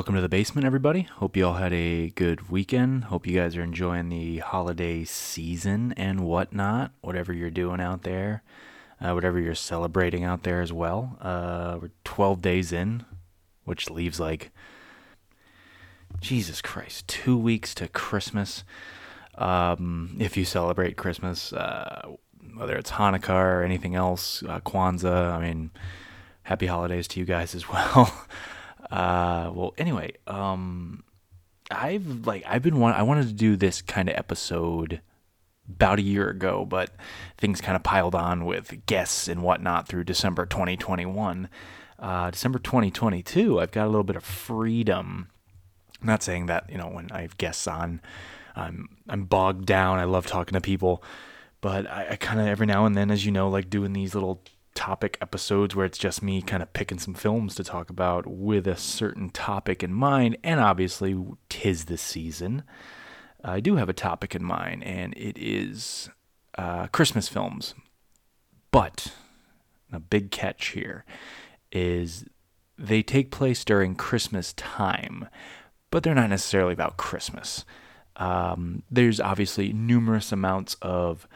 welcome to the basement, everybody. Hope you all had a good weekend. Hope you guys are enjoying the holiday season and whatnot, whatever you're doing out there, uh, whatever you're celebrating out there as well. Uh, we're 12 days in, which leaves like, Jesus Christ, two weeks to Christmas. Um, if you celebrate Christmas, uh, whether it's Hanukkah or anything else, uh, Kwanzaa, I mean, happy holidays to you guys as well. Uh, well, anyway, um, I've like I've been want I wanted to do this kind of episode about a year ago, but things kind of piled on with guests and whatnot through December 2021. Uh, December 2022, I've got a little bit of freedom. I'm not saying that you know when I have guests on, I'm I'm bogged down. I love talking to people, but I, I kind of every now and then, as you know, like doing these little topic episodes where it's just me kind of picking some films to talk about with a certain topic in mind. And obviously, tis the season. I do have a topic in mind, and it is uh, Christmas films. But a big catch here is they take place during Christmas time, but they're not necessarily about Christmas. Um, there's obviously numerous amounts of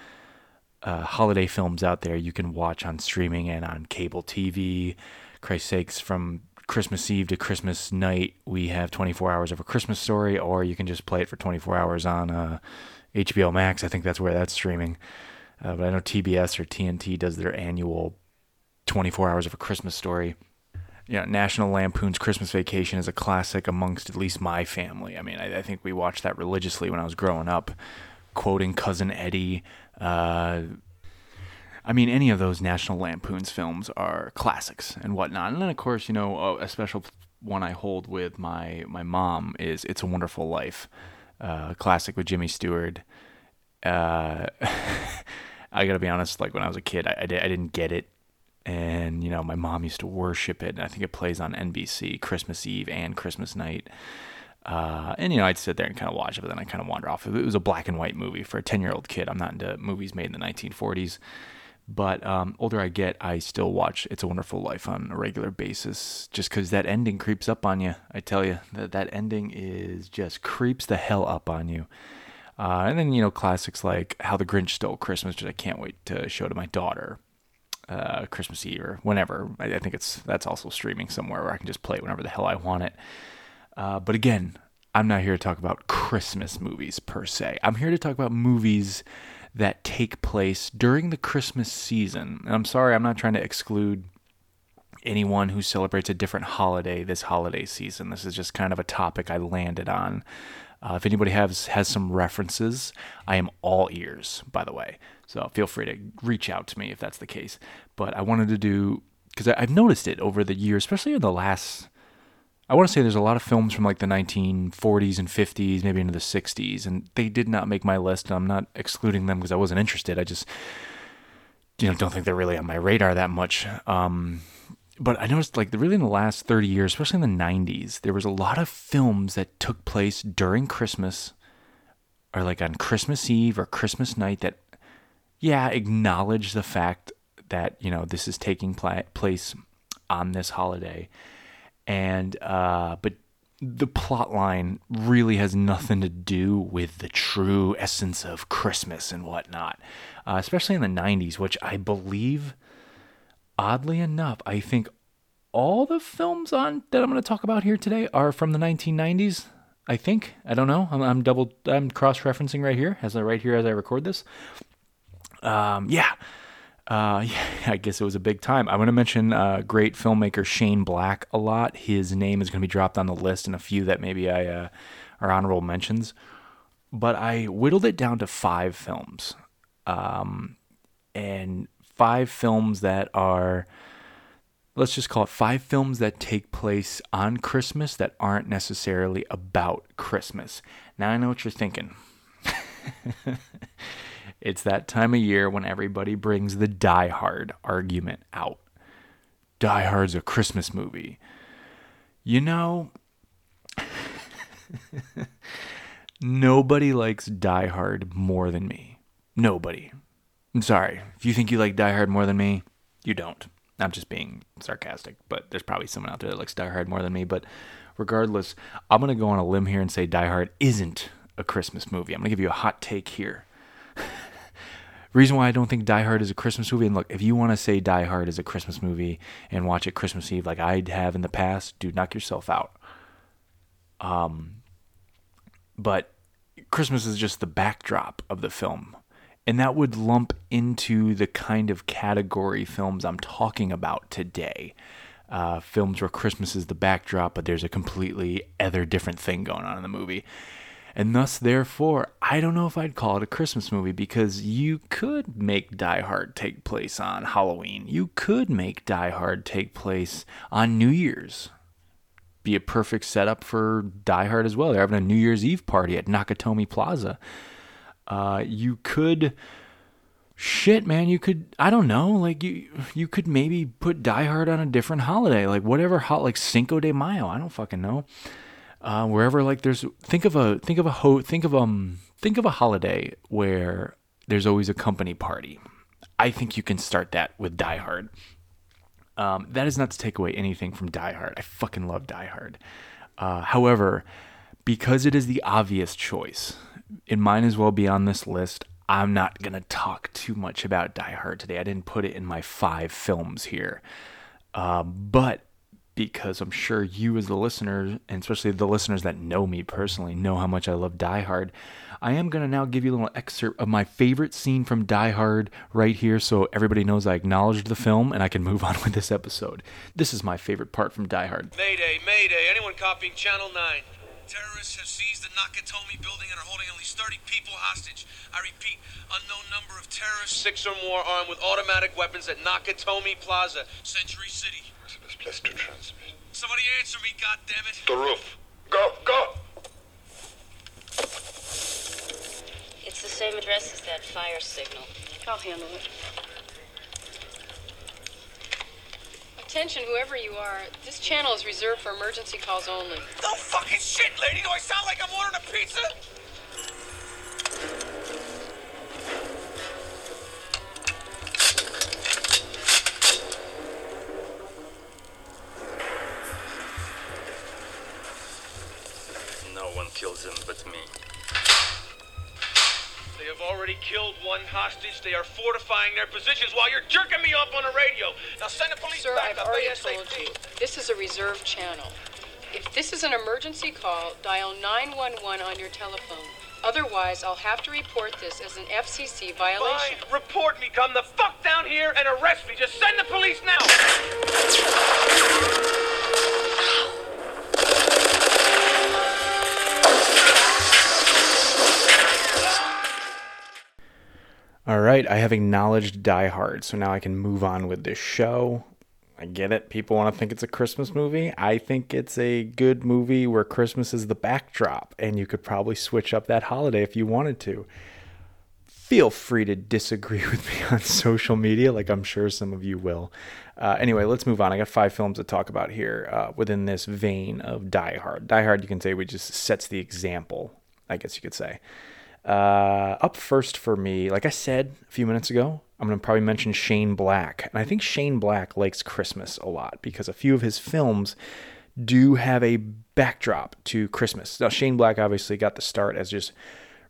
uh, holiday films out there you can watch on streaming and on cable TV. Christ's sakes, from Christmas Eve to Christmas night, we have 24 hours of a Christmas story, or you can just play it for 24 hours on uh, HBO Max. I think that's where that's streaming. Uh, but I know TBS or TNT does their annual 24 hours of a Christmas story. You know, National Lampoon's Christmas Vacation is a classic amongst at least my family. I mean, I, I think we watched that religiously when I was growing up, quoting Cousin Eddie, uh, I mean, any of those National Lampoon's films are classics and whatnot. And then, of course, you know, a special one I hold with my my mom is "It's a Wonderful Life," uh, classic with Jimmy Stewart. Uh, I gotta be honest, like when I was a kid, I, I, did, I didn't get it, and you know, my mom used to worship it. And I think it plays on NBC Christmas Eve and Christmas night. Uh, and you know, I'd sit there and kind of watch it, but then I kind of wander off. It was a black and white movie for a ten-year-old kid. I'm not into movies made in the 1940s, but um, older I get, I still watch "It's a Wonderful Life" on a regular basis, just because that ending creeps up on you. I tell you that that ending is just creeps the hell up on you. Uh, and then you know, classics like "How the Grinch Stole Christmas," which I can't wait to show to my daughter. Uh, Christmas Eve or whenever. I, I think it's that's also streaming somewhere where I can just play it whenever the hell I want it. Uh, but again, I'm not here to talk about Christmas movies per se. I'm here to talk about movies that take place during the Christmas season. And I'm sorry, I'm not trying to exclude anyone who celebrates a different holiday this holiday season. This is just kind of a topic I landed on. Uh, if anybody has has some references, I am all ears. By the way, so feel free to reach out to me if that's the case. But I wanted to do because I've noticed it over the years, especially in the last I want to say there's a lot of films from like the 1940s and 50s, maybe into the 60s, and they did not make my list. I'm not excluding them because I wasn't interested. I just, you know, don't think they're really on my radar that much. Um, but I noticed like really in the last 30 years, especially in the 90s, there was a lot of films that took place during Christmas or like on Christmas Eve or Christmas night that, yeah, acknowledge the fact that, you know, this is taking pla- place on this holiday and uh, but the plot line really has nothing to do with the true essence of Christmas and whatnot, uh, especially in the 90s, which I believe, oddly enough, I think all the films on that I'm going to talk about here today are from the 1990s. I think I don't know. I'm, I'm double. I'm cross referencing right here as I right here as I record this. Um, yeah, uh, yeah, I guess it was a big time. I'm going to mention uh, great filmmaker Shane Black a lot. His name is going to be dropped on the list, and a few that maybe I uh, are honorable mentions. But I whittled it down to five films, um, and five films that are, let's just call it five films that take place on Christmas that aren't necessarily about Christmas. Now I know what you're thinking. It's that time of year when everybody brings the Die Hard argument out. Die Hard's a Christmas movie. You know, nobody likes Die Hard more than me. Nobody. I'm sorry. If you think you like Die Hard more than me, you don't. I'm just being sarcastic, but there's probably someone out there that likes Die Hard more than me. But regardless, I'm gonna go on a limb here and say Die Hard isn't a Christmas movie. I'm gonna give you a hot take here. Reason why I don't think Die Hard is a Christmas movie, and look, if you want to say Die Hard is a Christmas movie and watch it Christmas Eve like I have in the past, dude, knock yourself out. Um, but Christmas is just the backdrop of the film. And that would lump into the kind of category films I'm talking about today. Uh, films where Christmas is the backdrop, but there's a completely other different thing going on in the movie. And thus, therefore, I don't know if I'd call it a Christmas movie because you could make Die Hard take place on Halloween. You could make Die Hard take place on New Year's. Be a perfect setup for Die Hard as well. They're having a New Year's Eve party at Nakatomi Plaza. Uh, you could shit man you could i don't know like you you could maybe put die hard on a different holiday like whatever hot like cinco de mayo i don't fucking know uh, wherever like there's think of a think of a ho think of um think of a holiday where there's always a company party. I think you can start that with Die Hard. Um, that is not to take away anything from Die Hard. I fucking love Die Hard. Uh, however, because it is the obvious choice, it might as well be on this list. I'm not gonna talk too much about Die Hard today. I didn't put it in my five films here, uh, but because I'm sure you, as the listener, and especially the listeners that know me personally, know how much I love Die Hard. I am going to now give you a little excerpt of my favorite scene from Die Hard right here so everybody knows I acknowledged the film and I can move on with this episode. This is my favorite part from Die Hard. Mayday, Mayday. Anyone copying Channel 9? Terrorists have seized the Nakatomi building and are holding at least 30 people hostage. I repeat, unknown number of terrorists, six or more armed with automatic weapons at Nakatomi Plaza, Century City. This place to transmit. Somebody answer me, goddammit. The roof. Go, go! It's the same address as that fire signal. I'll handle it. Attention, whoever you are. This channel is reserved for emergency calls only. No fucking shit, lady. Do I sound like I'm ordering a pizza? Kills him but me. They have already killed one hostage. They are fortifying their positions while you're jerking me off on the radio. Now send the police Sir, back I've up already ASAP. told you. This is a reserved channel. If this is an emergency call, dial 911 on your telephone. Otherwise, I'll have to report this as an FCC violation. Fine, report me. Come the fuck down here and arrest me. Just send the police now. All right, I have acknowledged Die Hard, so now I can move on with this show. I get it. People want to think it's a Christmas movie. I think it's a good movie where Christmas is the backdrop, and you could probably switch up that holiday if you wanted to. Feel free to disagree with me on social media, like I'm sure some of you will. Uh, anyway, let's move on. I got five films to talk about here uh, within this vein of Die Hard. Die Hard, you can say, we just sets the example, I guess you could say. Uh, up first for me, like I said a few minutes ago, I'm going to probably mention Shane Black. And I think Shane Black likes Christmas a lot because a few of his films do have a backdrop to Christmas. Now, Shane Black obviously got the start as just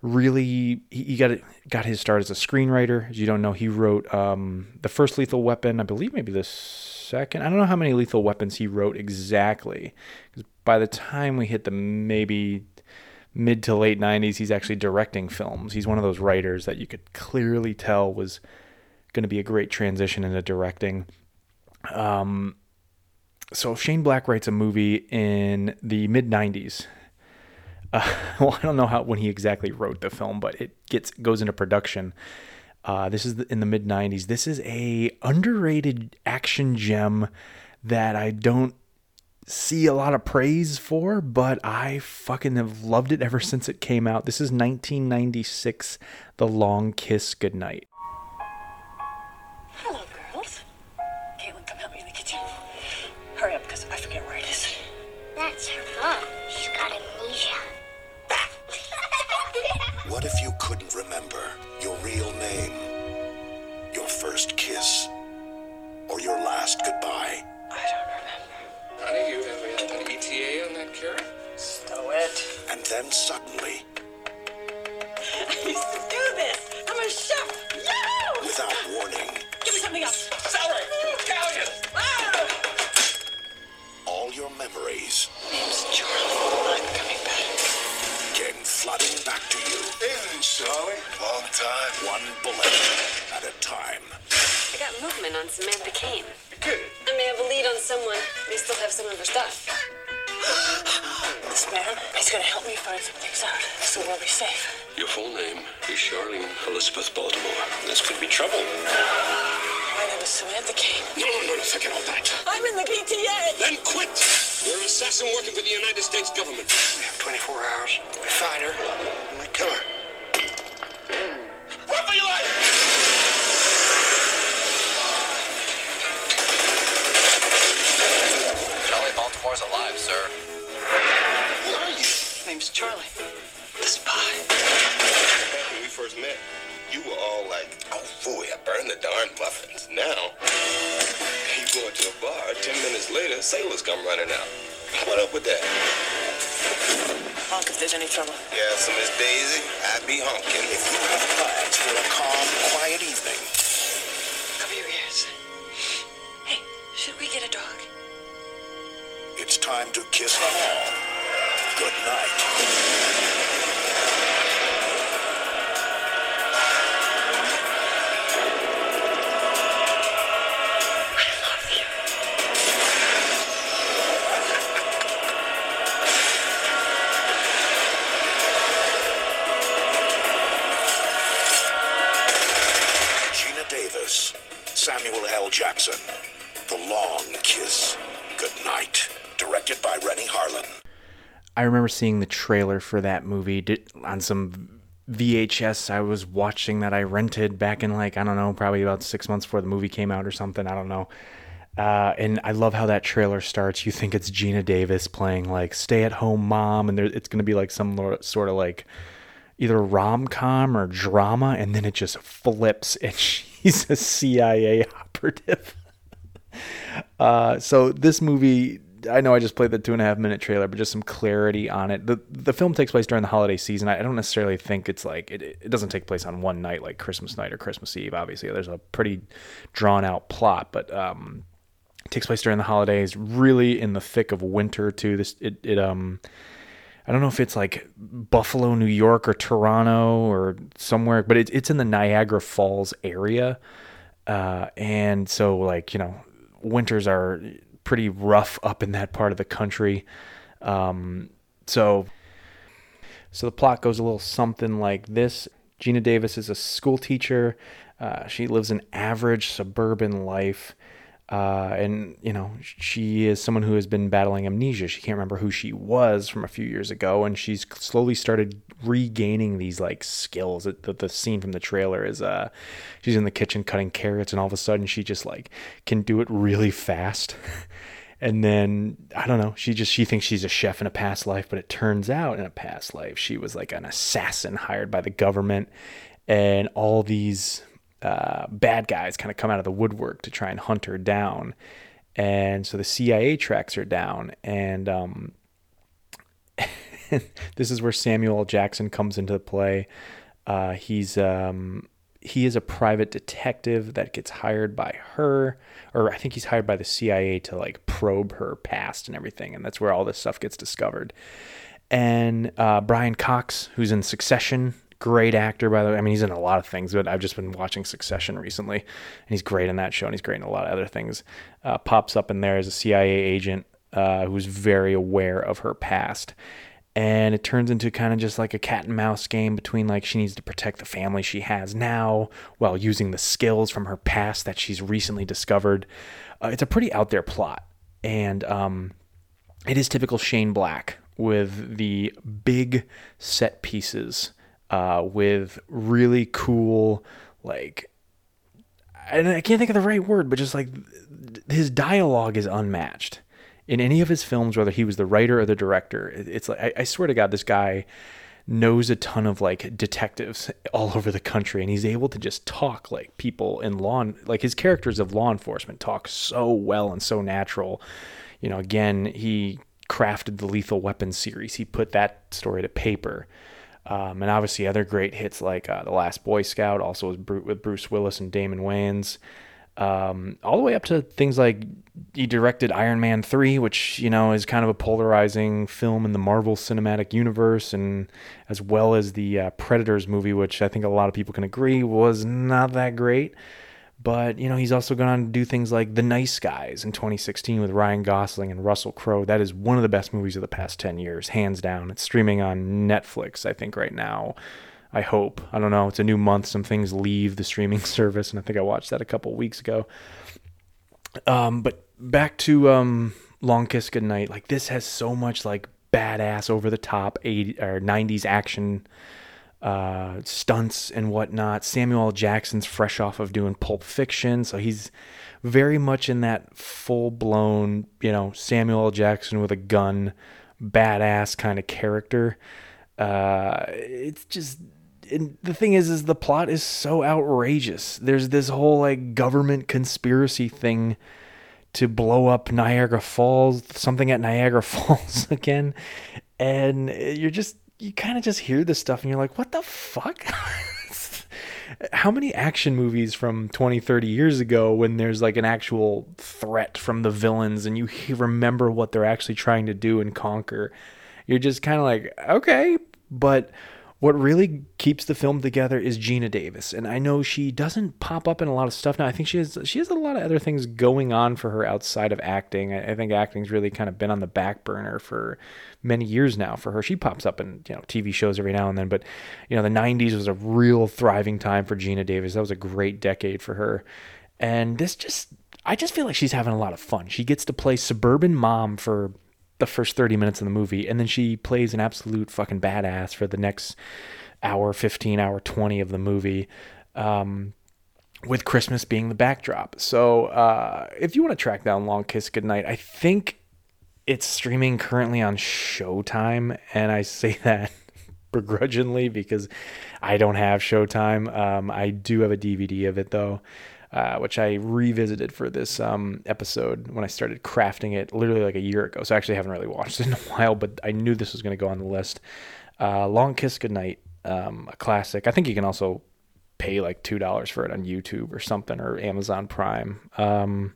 really, he, got got his start as a screenwriter. As you don't know, he wrote um, the first Lethal Weapon, I believe maybe the second. I don't know how many Lethal Weapons he wrote exactly. Because by the time we hit the maybe mid to late 90s he's actually directing films. He's one of those writers that you could clearly tell was going to be a great transition into directing. Um, so if shane black writes a movie in the mid 90s uh, well i don't know how when he exactly wrote the film but it gets goes into production. Uh, this is in the mid 90s this is a underrated action gem that i don't see a lot of praise for, but I fucking have loved it ever since it came out. This is 1996, The Long Kiss Goodnight. Hello, girls. Caitlin, come help me in the kitchen. Hurry up, because I forget where it is. That's her mom. She's got amnesia. What if you couldn't remember your real name, your first kiss, or your last goodbye. And then suddenly, I used to do this. I'm a chef. Yo! without warning, Give me something else. Celery! Italian! Ah! all your memories Name's Charlie. I'm coming back. came flooding back to you. Evening, Charlie. Long time. One bullet at a time. I got movement on Samantha Kane. Good. I may have a lead on someone. May still have some of her stuff. This man, he's gonna help me find some things out. So we'll be safe. Your full name is Charlene Elizabeth Baltimore. This could be trouble. My name is Samantha Kane. No, no, no, forget all that. I'm in the PTA. Then quit! You're an assassin working for the United States government. We have 24 hours. We find her, and we kill her. Run for your life! Charlie Baltimore's alive, sir. Who are you? Name's Charlie. The spy. Back when we first met, you were all like, oh, boy, I burned the darn muffins. Now, you go into a bar, 10 minutes later, sailors come running out. What up with that? Honk if there's any trouble. Yeah, so Miss Daisy, I'd be honking. If you have plans for a calm, quiet evening, Cover your ears. Hey, should we get a dog? it's time to kiss them all. Good night. Remember seeing the trailer for that movie did, on some VHS I was watching that I rented back in like I don't know, probably about six months before the movie came out or something. I don't know. Uh, and I love how that trailer starts. You think it's Geena Davis playing like stay-at-home mom, and there, it's going to be like some sort of like either rom com or drama, and then it just flips, and she's a CIA operative. Uh, so this movie, I know I just played the two and a half minute trailer, but just some clarity on it. the The film takes place during the holiday season. I I don't necessarily think it's like it. It doesn't take place on one night like Christmas night or Christmas Eve. Obviously, there's a pretty drawn out plot, but um, it takes place during the holidays. Really in the thick of winter too. This it it um. I don't know if it's like Buffalo, New York, or Toronto, or somewhere, but it, it's in the Niagara Falls area. Uh, and so, like, you know, winters are pretty rough up in that part of the country. Um, so, so the plot goes a little something like this Geena Davis is a school teacher. Uh, she lives an average suburban life. Uh, and you know she is someone who has been battling amnesia. She can't remember who she was from a few years ago, and she's slowly started regaining these like skills. The, the scene from the trailer is uh, she's in the kitchen cutting carrots, and all of a sudden she just like can do it really fast. and then I don't know, she just she thinks she's a chef in a past life, but it turns out in a past life she was like an assassin hired by the government, and all these uh, bad guys kind of come out of the woodwork to try and hunt her down. And so the CIA tracks her down. And um, this is where Samuel Jackson comes into play. Uh, he's um, he is a private detective that gets hired by her, or I think he's hired by the CIA to like probe her past and everything, and that's where all this stuff gets discovered. And uh, Brian Cox, who's in Succession, great actor by the way. I mean, he's in a lot of things, but I've just been watching Succession recently, and he's great in that show, and he's great in a lot of other things. Uh, pops up in there as a CIA agent uh, who's very aware of her past, and it turns into kind of just like a cat and mouse game between like she needs to protect the family she has now while using the skills from her past that she's recently discovered. Uh, it's a pretty out there plot, and um, it is typical Shane Black with the big set pieces uh, with really cool like and I can't think of the right word, but just like his dialogue is unmatched in any of his films, whether he was the writer or the director. It's like I, I swear to God, this guy knows a ton of like detectives all over the country and he's able to just talk like people in law like his characters of law enforcement talk so well and so natural. You know again he crafted the lethal weapon series. He put that story to paper. Um, and obviously other great hits like uh, the last boy scout also was with bruce willis and damon wayans um, all the way up to things like he directed Iron Man 3, which, you know, is kind of a polarizing film in the Marvel Cinematic Universe, and as well as the uh, Predators movie, which I think a lot of people can agree was not that great. But, you know, he's also gone on to do things like The Nice Guys in 2016 with Ryan Gosling and Russell Crowe. That is one of the best movies of the past 10 years, hands down. It's streaming on Netflix, I think, right now. I hope. I don't know. It's a new month. Some things leave the streaming service, and I think I watched that a couple weeks ago. Um, but back to um, Long Kiss Goodnight. Like this has so much like badass, over the top 80 or 90s action uh, stunts and whatnot. Samuel. Jackson's fresh off of doing Pulp Fiction, so he's very much in that full blown, you know, Samuel. Jackson with a gun, badass kind of character. Uh, it's just and the thing is is the plot is so outrageous. There's this whole like government conspiracy thing to blow up Niagara Falls something at Niagara Falls again. And you're just you kind of just hear this stuff and you're like what the fuck? How many action movies from 20 30 years ago when there's like an actual threat from the villains and you remember what they're actually trying to do and conquer? You're just kind of like okay but what really keeps the film together is Geena Davis, and I know she doesn't pop up in a lot of stuff now. I think she has she has a lot of other things going on for her outside of acting. I, I think acting's really kind of been on the back burner for many years now for her. She pops up in you know TV shows every now and then, but you know the '90s was a real thriving time for Geena Davis. That was a great decade for her, and this just I just feel like she's having a lot of fun. She gets to play suburban mom for the first 30 minutes of the movie and then she plays an absolute fucking badass for the next hour 15 hour 20 of the movie um, with christmas being the backdrop. So uh, if you want to track down long kiss goodnight i think it's streaming currently on showtime and i say that begrudgingly because i don't have showtime. Um, i do have a dvd of it though uh, which I revisited for this um, episode when I started crafting it literally like a year ago. So I actually haven't really watched it in a while, but I knew this was going to go on the list. Uh, Long Kiss Goodnight, um, a classic. I think you can also pay like $2 for it on YouTube or something or Amazon Prime. Um,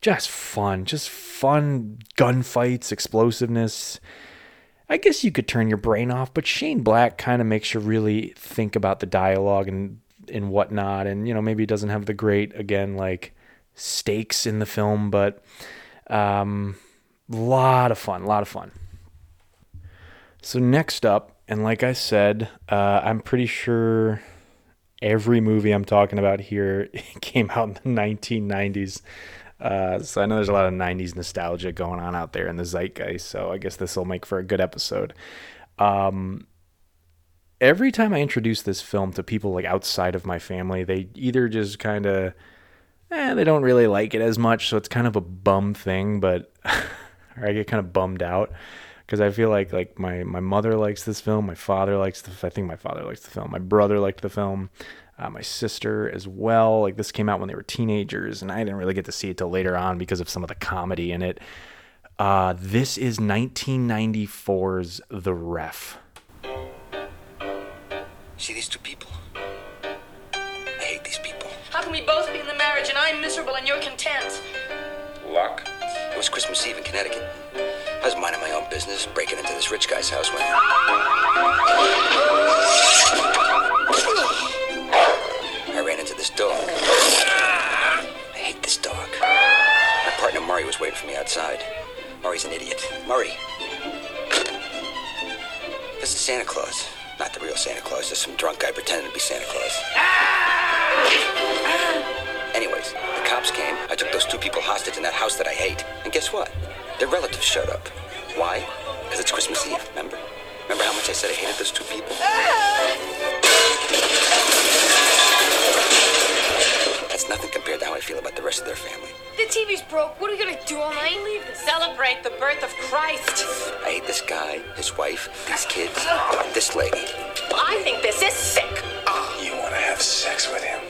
just fun, just fun gunfights, explosiveness. I guess you could turn your brain off, but Shane Black kind of makes you really think about the dialogue and and whatnot. And, you know, maybe it doesn't have the great, again, like stakes in the film, but um, a lot of fun, a lot of fun. So next up, and like I said, uh, I'm pretty sure every movie I'm talking about here came out in the 1990s. Uh, so I know there's a lot of 90s nostalgia going on out there in the zeitgeist. So I guess this will make for a good episode. Um, every time I introduce this film to people like outside of my family, they either just kind of, eh, they don't really like it as much, so it's kind of a bum thing. But I get kind of bummed out because I feel like like my my mother likes this film, my father likes the, I think my father likes the film, my brother liked the film. Uh, my sister as well. Like this came out when they were teenagers, and I didn't really get to see it till later on because of some of the comedy in it. Uh, this is 1994's The Ref. See these two people? I hate these people. How can we both be in the marriage and I'm miserable and you're content? Luck. It was Christmas Eve in Connecticut. I was minding my own business, breaking into this rich guy's house when. I ran into this dog. I hate this dog. My partner Murray was waiting for me outside. Murray's an idiot. Murray. This is Santa Claus. Not the real Santa Claus, just some drunk guy pretending to be Santa Claus. Anyways, the cops came. I took those two people hostage in that house that I hate. And guess what? Their relatives showed up. Why? Because it's Christmas Eve, remember? Remember how much I said I hated those two people? That's nothing compared to how I feel about the rest of their family. The TV's broke. What are you gonna do all night? Leave this. Celebrate the birth of Christ. I hate this guy, his wife, these kids, and this lady. I think this is sick. You want to have sex with him?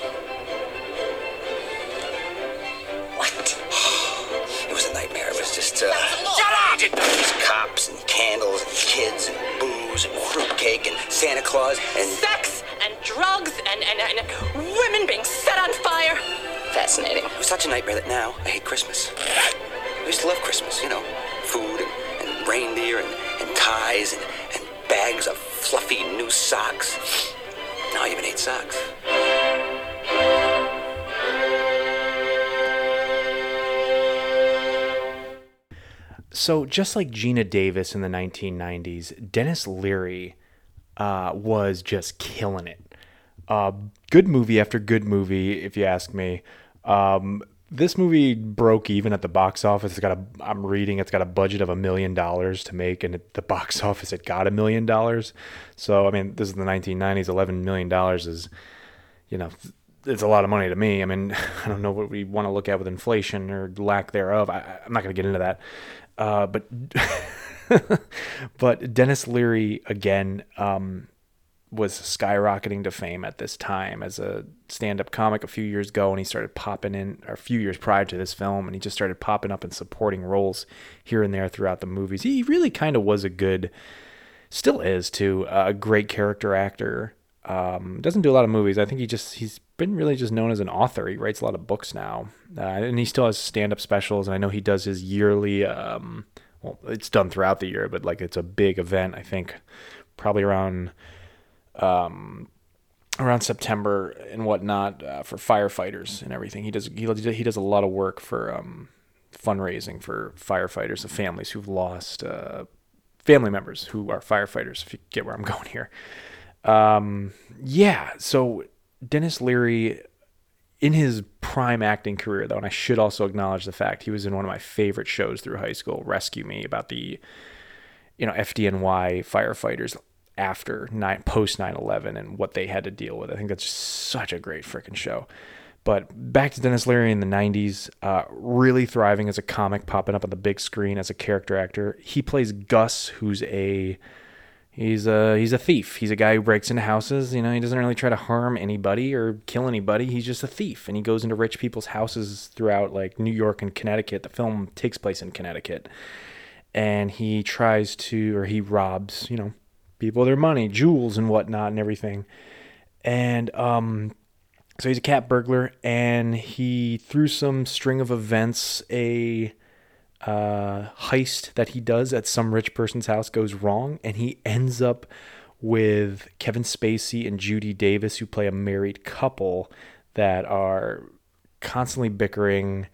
What? It was a nightmare. It was just, uh... Shut up! These cops and candles and kids and booze and fruitcake and Santa Claus and... Sex and drugs and, and, and women being set on fire. Fascinating. It was such a nightmare that now I hate Christmas. I used to love Christmas, you know. Food and, and reindeer and, and ties and, and bags of fluffy new socks. Now I even hate socks. So just like Geena Davis in the 1990s, Denis Leary uh, was just killing it. Uh, good movie after good movie, if you ask me. Um, this movie broke even at the box office. It's got a, I'm reading, it's got a budget of a million dollars to make, and at the box office, it got a million dollars. So, I mean, this is the 1990s. $11 million is, you know, it's a lot of money to me. I mean, I don't know what we want to look at with inflation or lack thereof. I, I'm not going to get into that. Uh, but but Denis Leary again um, was skyrocketing to fame at this time as a stand-up comic a few years ago, and he started popping in, a few years prior to this film, and he just started popping up in supporting roles here and there throughout the movies. He really kind of was a good, still is too, a great character actor. Um, doesn't do a lot of movies. I think he just he's been really just known as an author. He writes a lot of books now, uh, and he still has stand-up specials. And I know he does his yearly. Um, well, it's done throughout the year, but like it's a big event. I think probably around um, around September and whatnot uh, for firefighters and everything. He does he, he does a lot of work for um, fundraising for firefighters of families who've lost uh, family members who are firefighters. If you get where I'm going here. Um, yeah, so Denis Leary, in his prime acting career, though, and I should also acknowledge the fact he was in one of my favorite shows through high school, Rescue Me, about the, you know, FDNY firefighters after nine post 9/11 and what they had to deal with. I think that's just such a great freaking show. But back to Denis Leary in the 90s, uh, really thriving as a comic, popping up on the big screen as a character actor. He plays Gus, who's a He's a he's a thief. He's a guy who breaks into houses. You know, he doesn't really try to harm anybody or kill anybody. He's just a thief, and he goes into rich people's houses throughout like New York and Connecticut. The film takes place in Connecticut, and he tries to or he robs you know people their money, jewels and whatnot, and everything. And um, so he's a cat burglar, and he through some string of events a uh, heist that he does at some rich person's house goes wrong, and he ends up with Kevin Spacey and Judy Davis, who play a married couple that are constantly bickering.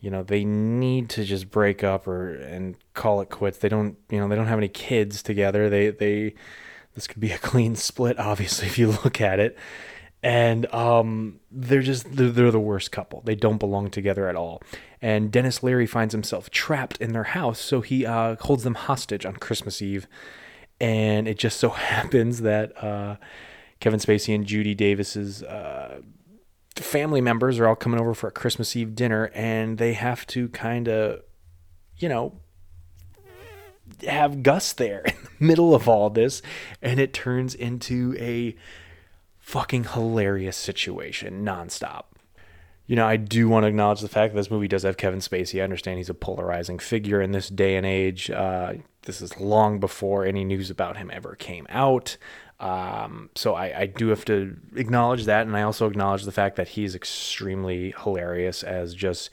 You know, they need to just break up or and call it quits. They don't, you know, they don't have any kids together. They they this could be a clean split, obviously, if you look at it and um, they're just they're, they're, the worst couple. They don't belong together at all. And Denis Leary finds himself trapped in their house, so he uh, holds them hostage on Christmas Eve. And it just so happens that uh, Kevin Spacey and Judy Davis's uh, family members are all coming over for a Christmas Eve dinner, and they have to kind of, you know, have Gus there in the middle of all this, and it turns into a fucking hilarious situation nonstop. You know, I do want to acknowledge the fact that this movie does have Kevin Spacey. I understand he's a polarizing figure in this day and age. Uh, this is long before any news about him ever came out. Um, so I, I, do have to acknowledge that, and I also acknowledge the fact that he's extremely hilarious as just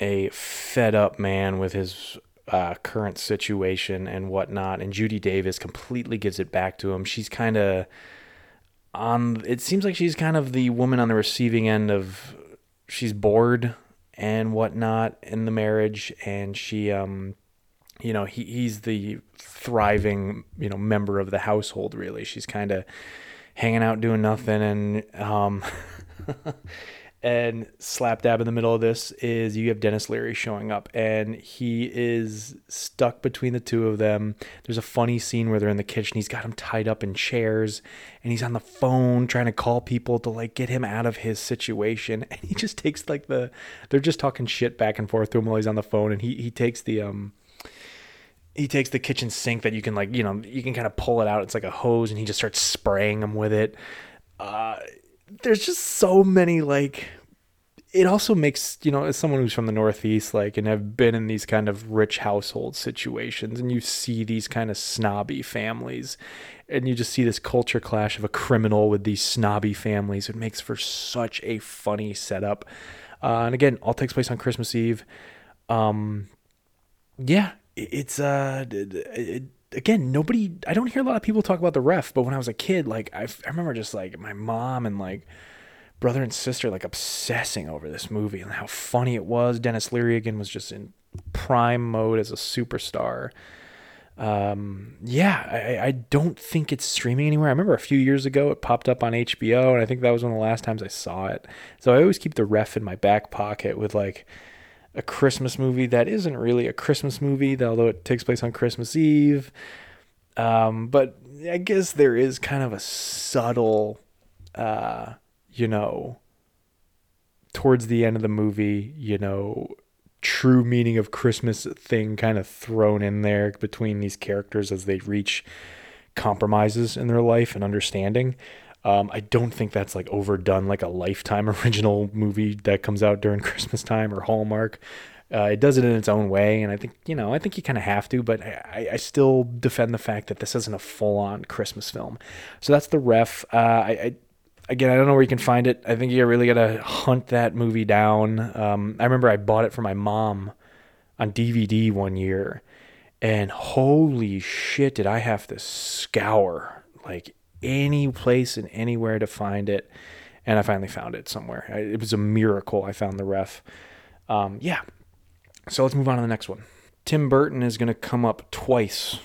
a fed up man with his uh, current situation and whatnot. And Judy Davis completely gives it back to him. She's kind of on it seems like she's kind of the woman on the receiving end of she's bored and whatnot in the marriage and she um you know he, he's the thriving you know member of the household really. She's kind of hanging out doing nothing and um And slap dab in the middle of this is you have Denis Leary showing up, and he is stuck between the two of them. There's a funny scene where they're in the kitchen. He's got him tied up in chairs, and he's on the phone trying to call people to like get him out of his situation. And he just takes like the they're just talking shit back and forth to him while he's on the phone, and he he takes the um he takes the kitchen sink that you can like you know you can kind of pull it out it's like a hose and he just starts spraying them with it uh there's just so many like it also makes you know as someone who's from the northeast like and have been in these kind of rich household situations and you see these kind of snobby families and you just see this culture clash of a criminal with these snobby families it makes for such a funny setup. Uh, and again all takes place on christmas eve. Um yeah it's uh it, again nobody i don't hear a lot of people talk about the ref but when i was a kid like I, I remember just like my mom and like brother and sister like obsessing over this movie and how funny it was. Denis leary again was just in prime mode as a superstar. Um yeah I, I don't think it's streaming anywhere. I remember a few years ago it popped up on hbo and i think that was one of the last times i saw it. So i always keep the ref in my back pocket with like a Christmas movie that isn't really a Christmas movie, although it takes place on Christmas Eve. Um, but I guess there is kind of a subtle, uh, you know, towards the end of the movie, you know, true meaning of Christmas thing kind of thrown in there between these characters as they reach compromises in their life and understanding. Um, I don't think that's like overdone like a lifetime original movie that comes out during Christmas time or Hallmark. Uh, it does it in its own way, and I think you know I think you kind of have to, but I, I still defend the fact that this isn't a full-on Christmas film. So that's the ref. Uh, I, I again I don't know where you can find it. I think you really gotta hunt that movie down. Um, I remember I bought it for my mom on DVD one year, and holy shit, did I have to scour like any place and anywhere to find it. And I finally found it somewhere. It was a miracle I found the ref. Um, yeah. So let's move on to the next one. Tim Burton is going to come up twice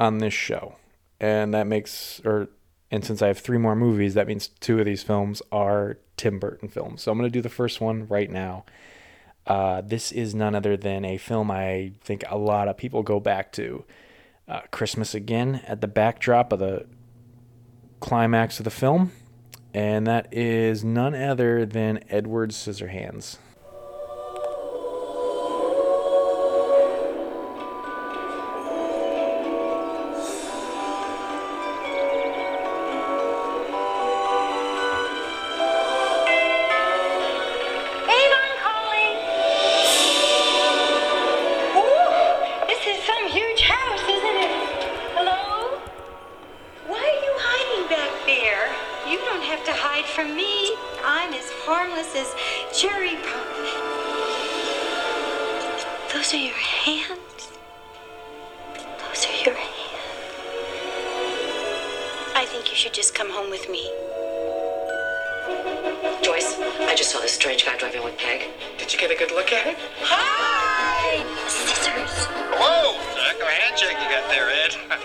on this show. And that makes, or, and since I have three more movies, that means two of these films are Tim Burton films. So I'm going to do the first one right now. Uh, this is none other than a film I think a lot of people go back to. Uh, Christmas Again at the backdrop of the climax of the film, and that is none other than Edward Scissorhands. I think you should just come home with me. Joyce, I just saw this strange guy driving with Peg. Did you get a good look at him? Hi! Scissors. Whoa! Heck of a handshake you got there, Ed.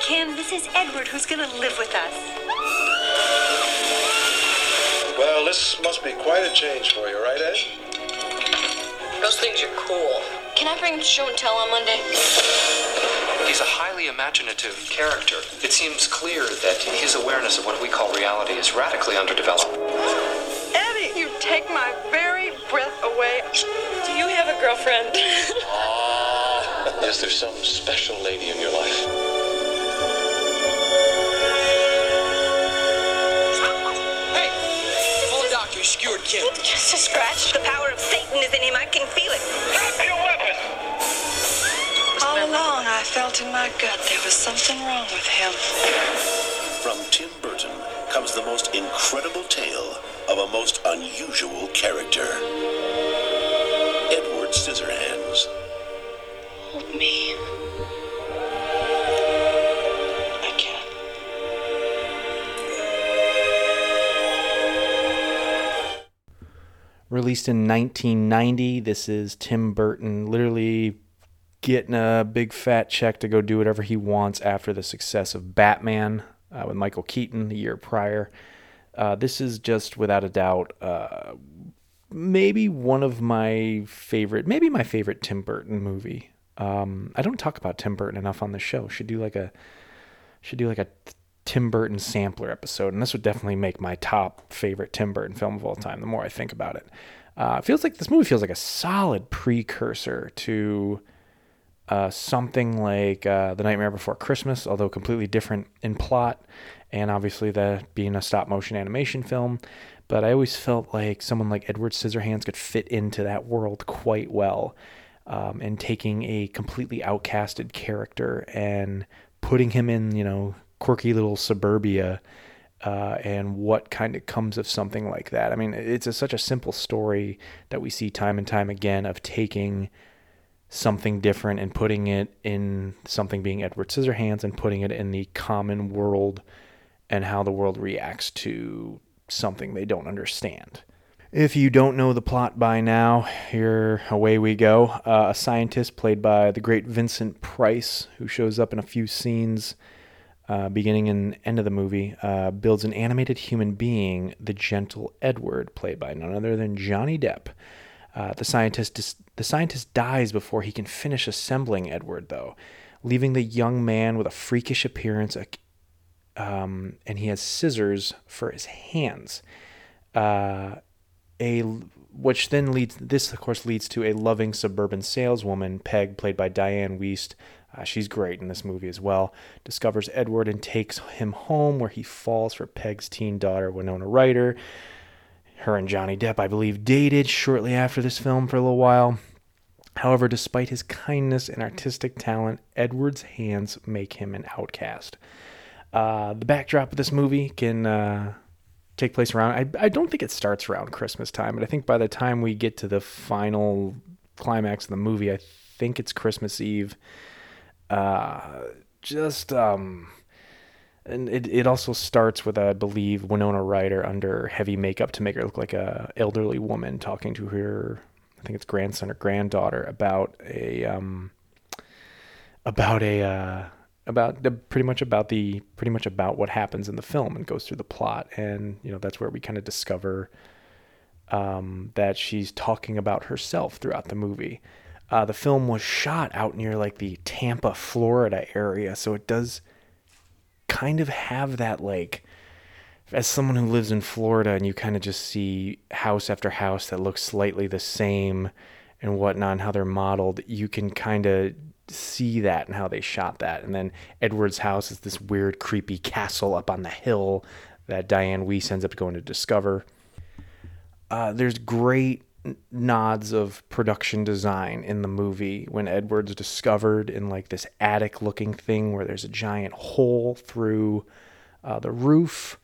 Kim, this is Edward who's gonna live with us. Well, this must be quite a change for you, right, Ed? Those things are cool. Can I bring show and tell on Monday? He's a highly imaginative character. It seems clear that his awareness of what we call reality is radically underdeveloped. Eddie, you take my very breath away. Do you have a girlfriend? ah, Is there some special lady in your life? Hey, full of doctor skewered Kim. Just a scratch. The power of Satan is in him. I can feel it. Drop your weapon! All along, I felt in my gut there was something wrong with him. From Tim Burton comes the most incredible tale of a most unusual character. Edward Scissorhands. Hold me. I can't. Released in 1990, this is Tim Burton literally getting a big fat check to go do whatever he wants after the success of Batman uh, with Michael Keaton the year prior. Uh, this is just without a doubt uh, maybe one of my favorite, maybe my favorite Tim Burton movie. Um, I don't talk about Tim Burton enough on the show. Should do like a should do like a Tim Burton sampler episode, and this would definitely make my top favorite Tim Burton film of all time. The more I think about it, uh, it feels like this movie feels like a solid precursor to uh, something like uh, The Nightmare Before Christmas, although completely different in plot, and obviously that being a stop motion animation film. But I always felt like someone like Edward Scissorhands could fit into that world quite well um, and taking a completely outcasted character and putting him in, you know, quirky little suburbia. Uh, and what kind of comes of something like that. I mean, it's a, such a simple story that we see time and time again of taking something different and putting it in something being Edward Scissorhands and putting it in the common world and how the world reacts to something they don't understand. If you don't know the plot by now, here away we go. Uh, a scientist played by the great Vincent Price, who shows up in a few scenes uh, beginning and end of the movie, uh, builds an animated human being, the gentle Edward, played by none other than Johnny Depp. Uh, the scientist dis- the scientist dies before he can finish assembling Edward, though, leaving the young man with a freakish appearance, um, and he has scissors for his hands. Uh, a which then leads this of course leads to a loving suburban saleswoman peg played by dianne wiest. Uh, she's great in this movie as well. Discovers edward and takes him home where he falls for peg's teen daughter winona ryder her and johnny depp i believe dated shortly after this film for a little while however despite his kindness and artistic talent edward's hands make him an outcast uh, the backdrop of this movie can uh, take place around. I, I don't think it starts around Christmas time, but I think by the time we get to the final climax of the movie, I think it's Christmas Eve. Uh, just um, and it it also starts with I believe Winona Ryder under heavy makeup to make her look like a elderly woman talking to her. I think it's grandson or granddaughter about a um about a uh about the, pretty much about the pretty much about what happens in the film and goes through the plot and you know that's where we kind of discover um, that she's talking about herself throughout the movie. Uh, the film was shot out near like the Tampa, Florida area, so it does kind of have that like as someone who lives in Florida and you kind of just see house after house that looks slightly the same and whatnot and how they're modeled, you can kind of see that and how they shot that. And then Edward's house is this weird, creepy castle up on the hill that Dianne Wiest ends up going to discover. Uh, there's great nods of production design in the movie when Edward's discovered in like this attic looking thing where there's a giant hole through uh, the roof.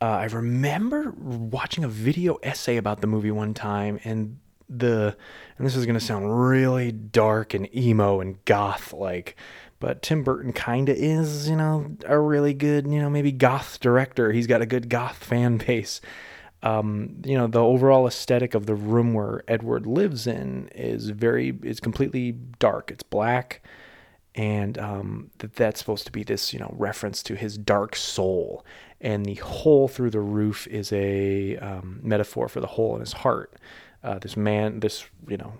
Uh, I remember watching a video essay about the movie one time, and the and this is going to sound really dark and emo and goth like but Tim Burton kind of is, you know, a really good, you know, maybe goth director. He's got a good goth fan base. Um, you know, the overall aesthetic of the room where Edward lives in is very, is completely dark. It's black, and um, that that's supposed to be this, you know, reference to his dark soul. And the hole through the roof is a um, metaphor for the hole in his heart uh, this man, this you know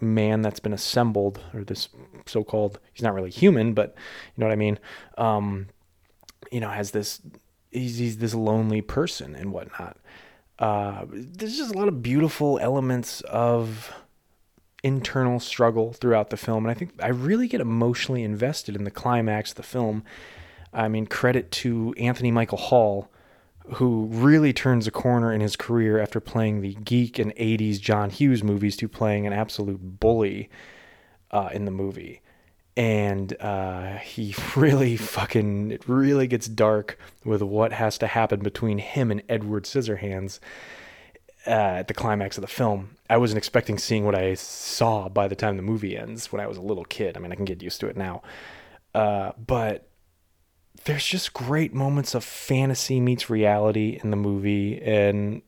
man that's been assembled, or this so-called he's not really human, but you know what I mean. Um, you know, has this he's, he's this lonely person and whatnot. Uh, there's just a lot of beautiful elements of internal struggle throughout the film, and I think I really get emotionally invested in the climax of the film. I mean, credit to Anthony Michael Hall who really turns a corner in his career after playing the geek and 80s John Hughes movies to playing an absolute bully uh, in the movie. And uh, he really fucking, it really gets dark with what has to happen between him and Edward Scissorhands uh, at the climax of the film. I wasn't expecting seeing what I saw by the time the movie ends when I was a little kid. I mean, I can get used to it now. Uh, but there's just great moments of fantasy meets reality in the movie and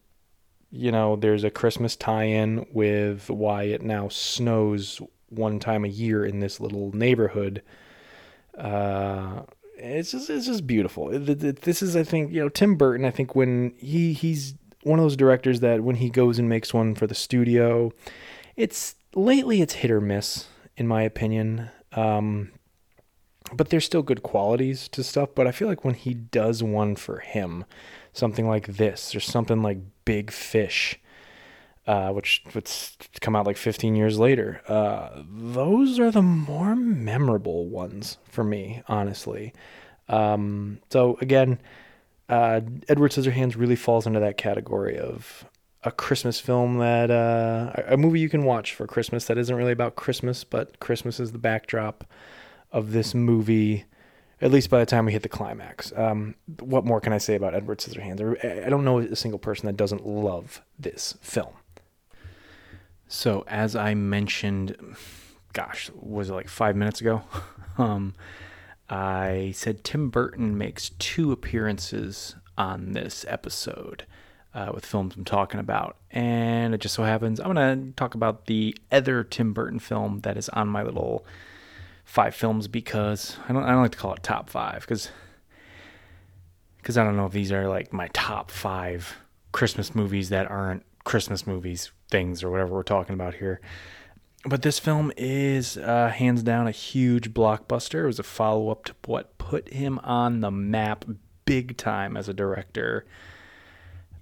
you know there's a christmas tie-in with why it now snows one time a year in this little neighborhood uh, it's just it's just beautiful this is i think you know tim burton i think when he he's one of those directors that when he goes and makes one for the studio, it's lately it's hit or miss in my opinion. Um, but there's still good qualities to stuff. But I feel like when he does one for him, something like this or something like Big Fish, uh, which would come out like 15 years later, uh, those are the more memorable ones for me, honestly. Um, so again, uh, Edward Scissorhands really falls into that category of a Christmas film that uh, a movie you can watch for Christmas that isn't really about Christmas, but Christmas is the backdrop of this movie. At least by the time we hit the climax. Um, what more can I say about Edward Scissorhands? I don't know a single person that doesn't love this film. So, as I mentioned, gosh, was it like five minutes ago? um, I said Tim Burton makes two appearances on this episode uh, with films I'm talking about. And it just so happens I'm going to talk about the other Tim Burton film that is on my little five films because I don't I don't like to call it top five because because I don't know if these are like my top five Christmas movies that aren't Christmas movies things or whatever we're talking about here. But this film is uh, hands down a huge blockbuster. It was a follow up to what put him on the map big time as a director.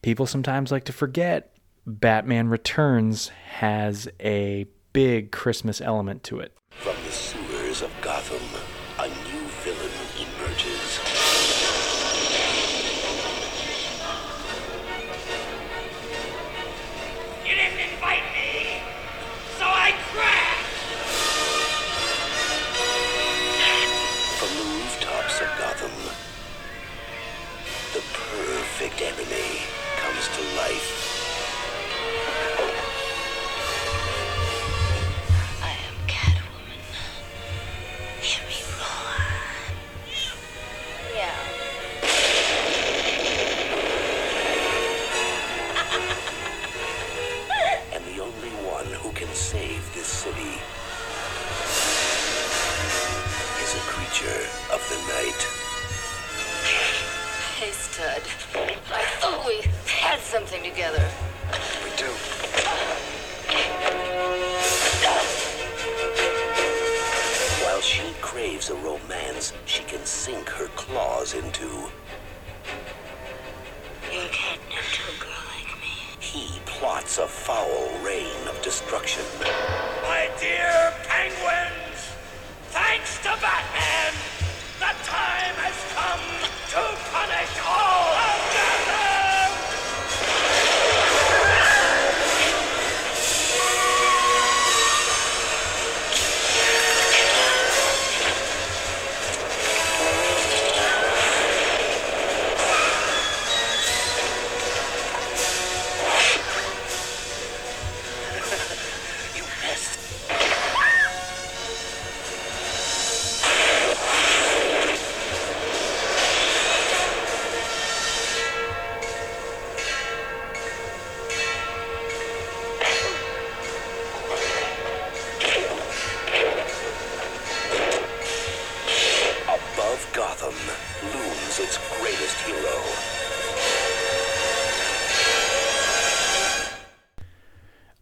People sometimes like to forget Batman Returns has a big Christmas element to it. Together. We do. While she craves a romance she can sink her claws into, You're catnip to a girl like me. he plots a foul reign of destruction. My dear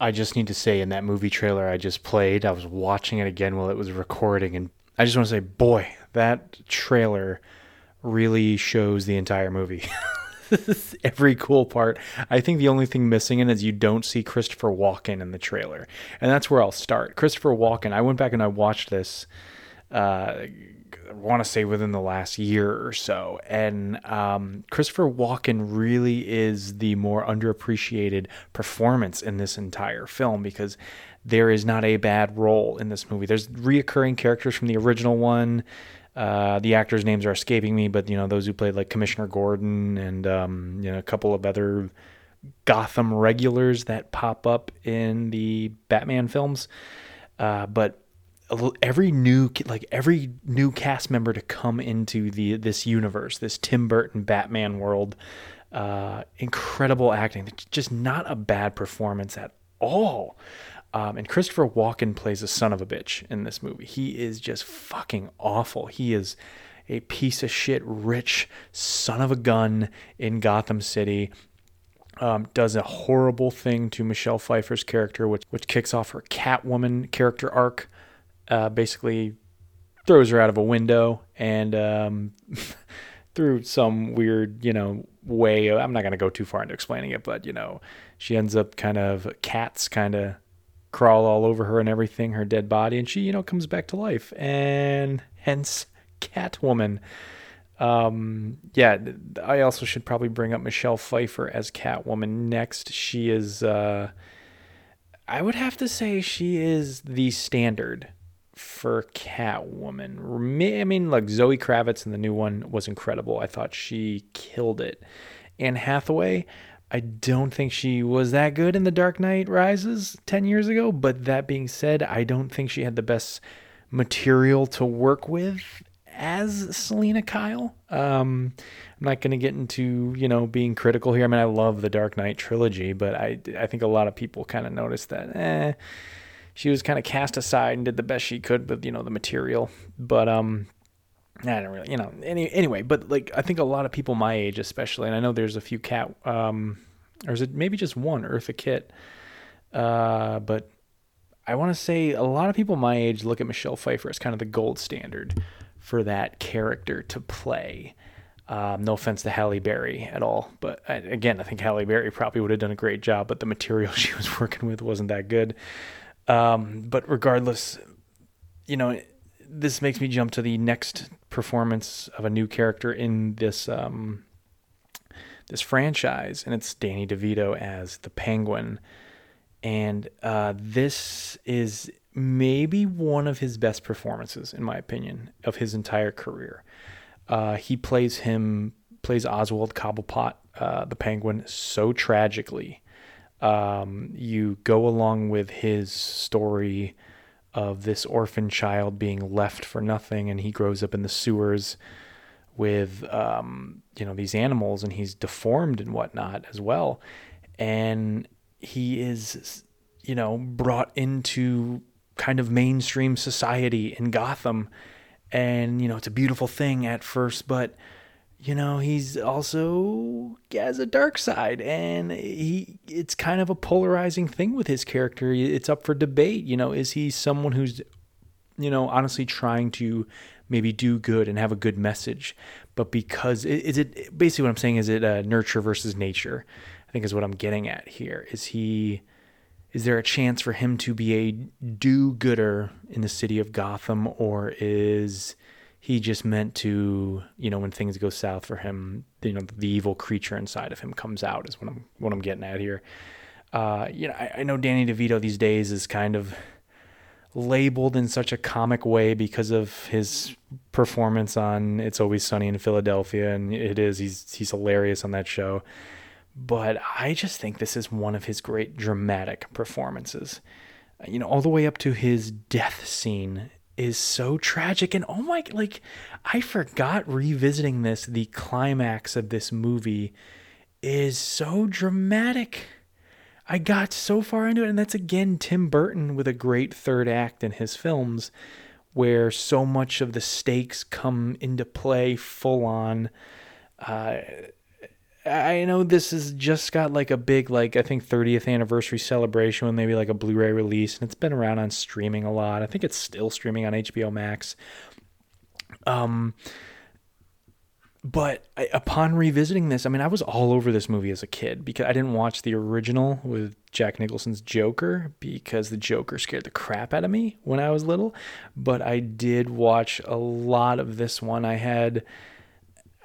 I just need to say in that movie trailer I just played, I was watching it again while it was recording, and I just want to say, boy, that trailer really shows the entire movie. Every cool part. I think the only thing missing in is you don't see Christopher Walken in the trailer, and that's where I'll start. Christopher Walken. I went back and I watched this. Uh, want to say within the last year or so. And um, Christopher Walken really is the more underappreciated performance in this entire film because there is not a bad role in this movie. There's reoccurring characters from the original one. Uh, the actors' names are escaping me, but you know those who played like Commissioner Gordon and um, you know a couple of other Gotham regulars that pop up in the Batman films. Uh, but every new like every new cast member to come into the this universe, this Tim Burton Batman world, uh, incredible acting. Just not a bad performance at all. Um, and Christopher Walken plays a son of a bitch in this movie. He is just fucking awful. He is a piece of shit, rich son of a gun in Gotham City. um, does a horrible thing to Michelle Pfeiffer's character, which which kicks off her Catwoman character arc. Uh, basically, throws her out of a window and um, through some weird, you know, way. I'm not going to go too far into explaining it, but you know, she ends up kind of cats kind of crawl all over her and everything, her dead body, and she, you know, comes back to life, and hence Catwoman. Um, yeah, I also should probably bring up Michelle Pfeiffer as Catwoman next. She is, uh, I would have to say, she is the standard for Catwoman. I mean, like Zoe Kravitz in the new one was incredible. I thought she killed it. Anne Hathaway, I don't think she was that good in The Dark Knight Rises 10 years ago, but that being said, I don't think she had the best material to work with as Selina Kyle. Um, I'm not going to get into, you know, being critical here. I mean, I love the Dark Knight trilogy, but I, I think a lot of people kind of noticed that, eh, she was kind of cast aside and did the best she could with, you know, the material. But, um, I don't really, you know, any, anyway, but like, I think a lot of people my age, especially, and I know there's a few cat, um, or is it maybe just one Eartha Kitt? Uh, but I want to say a lot of people my age look at Michelle Pfeiffer as kind of the gold standard for that character to play. Um, no offense to Halle Berry at all, but I, again, I think Halle Berry probably would have done a great job, but the material she was working with wasn't that good. Um, but regardless, you know, this makes me jump to the next performance of a new character in this um, this franchise, and it's Danny DeVito as the Penguin. And uh, this is maybe one of his best performances, in my opinion, of his entire career. Uh, he plays him, plays Oswald Cobblepot, uh, the Penguin, so tragically. Um, you go along with his story of this orphan child being left for nothing, and he grows up in the sewers with um, you know these animals, and he's deformed and whatnot as well, and he is you know brought into kind of mainstream society in Gotham. And, you know, it's a beautiful thing at first, but, you know, he's also has a dark side and he it's kind of a polarizing thing with his character. It's up for debate, you know, is he someone who's you know, honestly trying to maybe do good and have a good message, but because is it basically what I'm saying is it uh, nurture versus nature? I think is what I'm getting at here. Is he is there a chance for him to be a do-gooder in the city of Gotham, or is he just meant to, you know, when things go south for him, you know, the evil creature inside of him comes out? Is what I'm what I'm getting at here. Uh, you know, I, I know Danny DeVito these days is kind of labeled in such a comic way because of his performance on It's Always Sunny in Philadelphia, and it is he's he's hilarious on that show but I just think this is one of his great dramatic performances. You know, all the way up to his death scene is so tragic. And oh my like I forgot revisiting this the climax of this movie is so dramatic. I got so far into it. And that's again Tim Burton with a great third act in his films where so much of the stakes come into play full on. Uh, I know this has just got like a big like I think 30th anniversary celebration with maybe like a Blu-ray release and it's been around on streaming a lot. I think it's still streaming on HBO Max. Um but I, upon revisiting this, I mean, I was all over this movie as a kid because I didn't watch the original with Jack Nicholson's Joker because the Joker scared the crap out of me when I was little. But I did watch a lot of this one. I had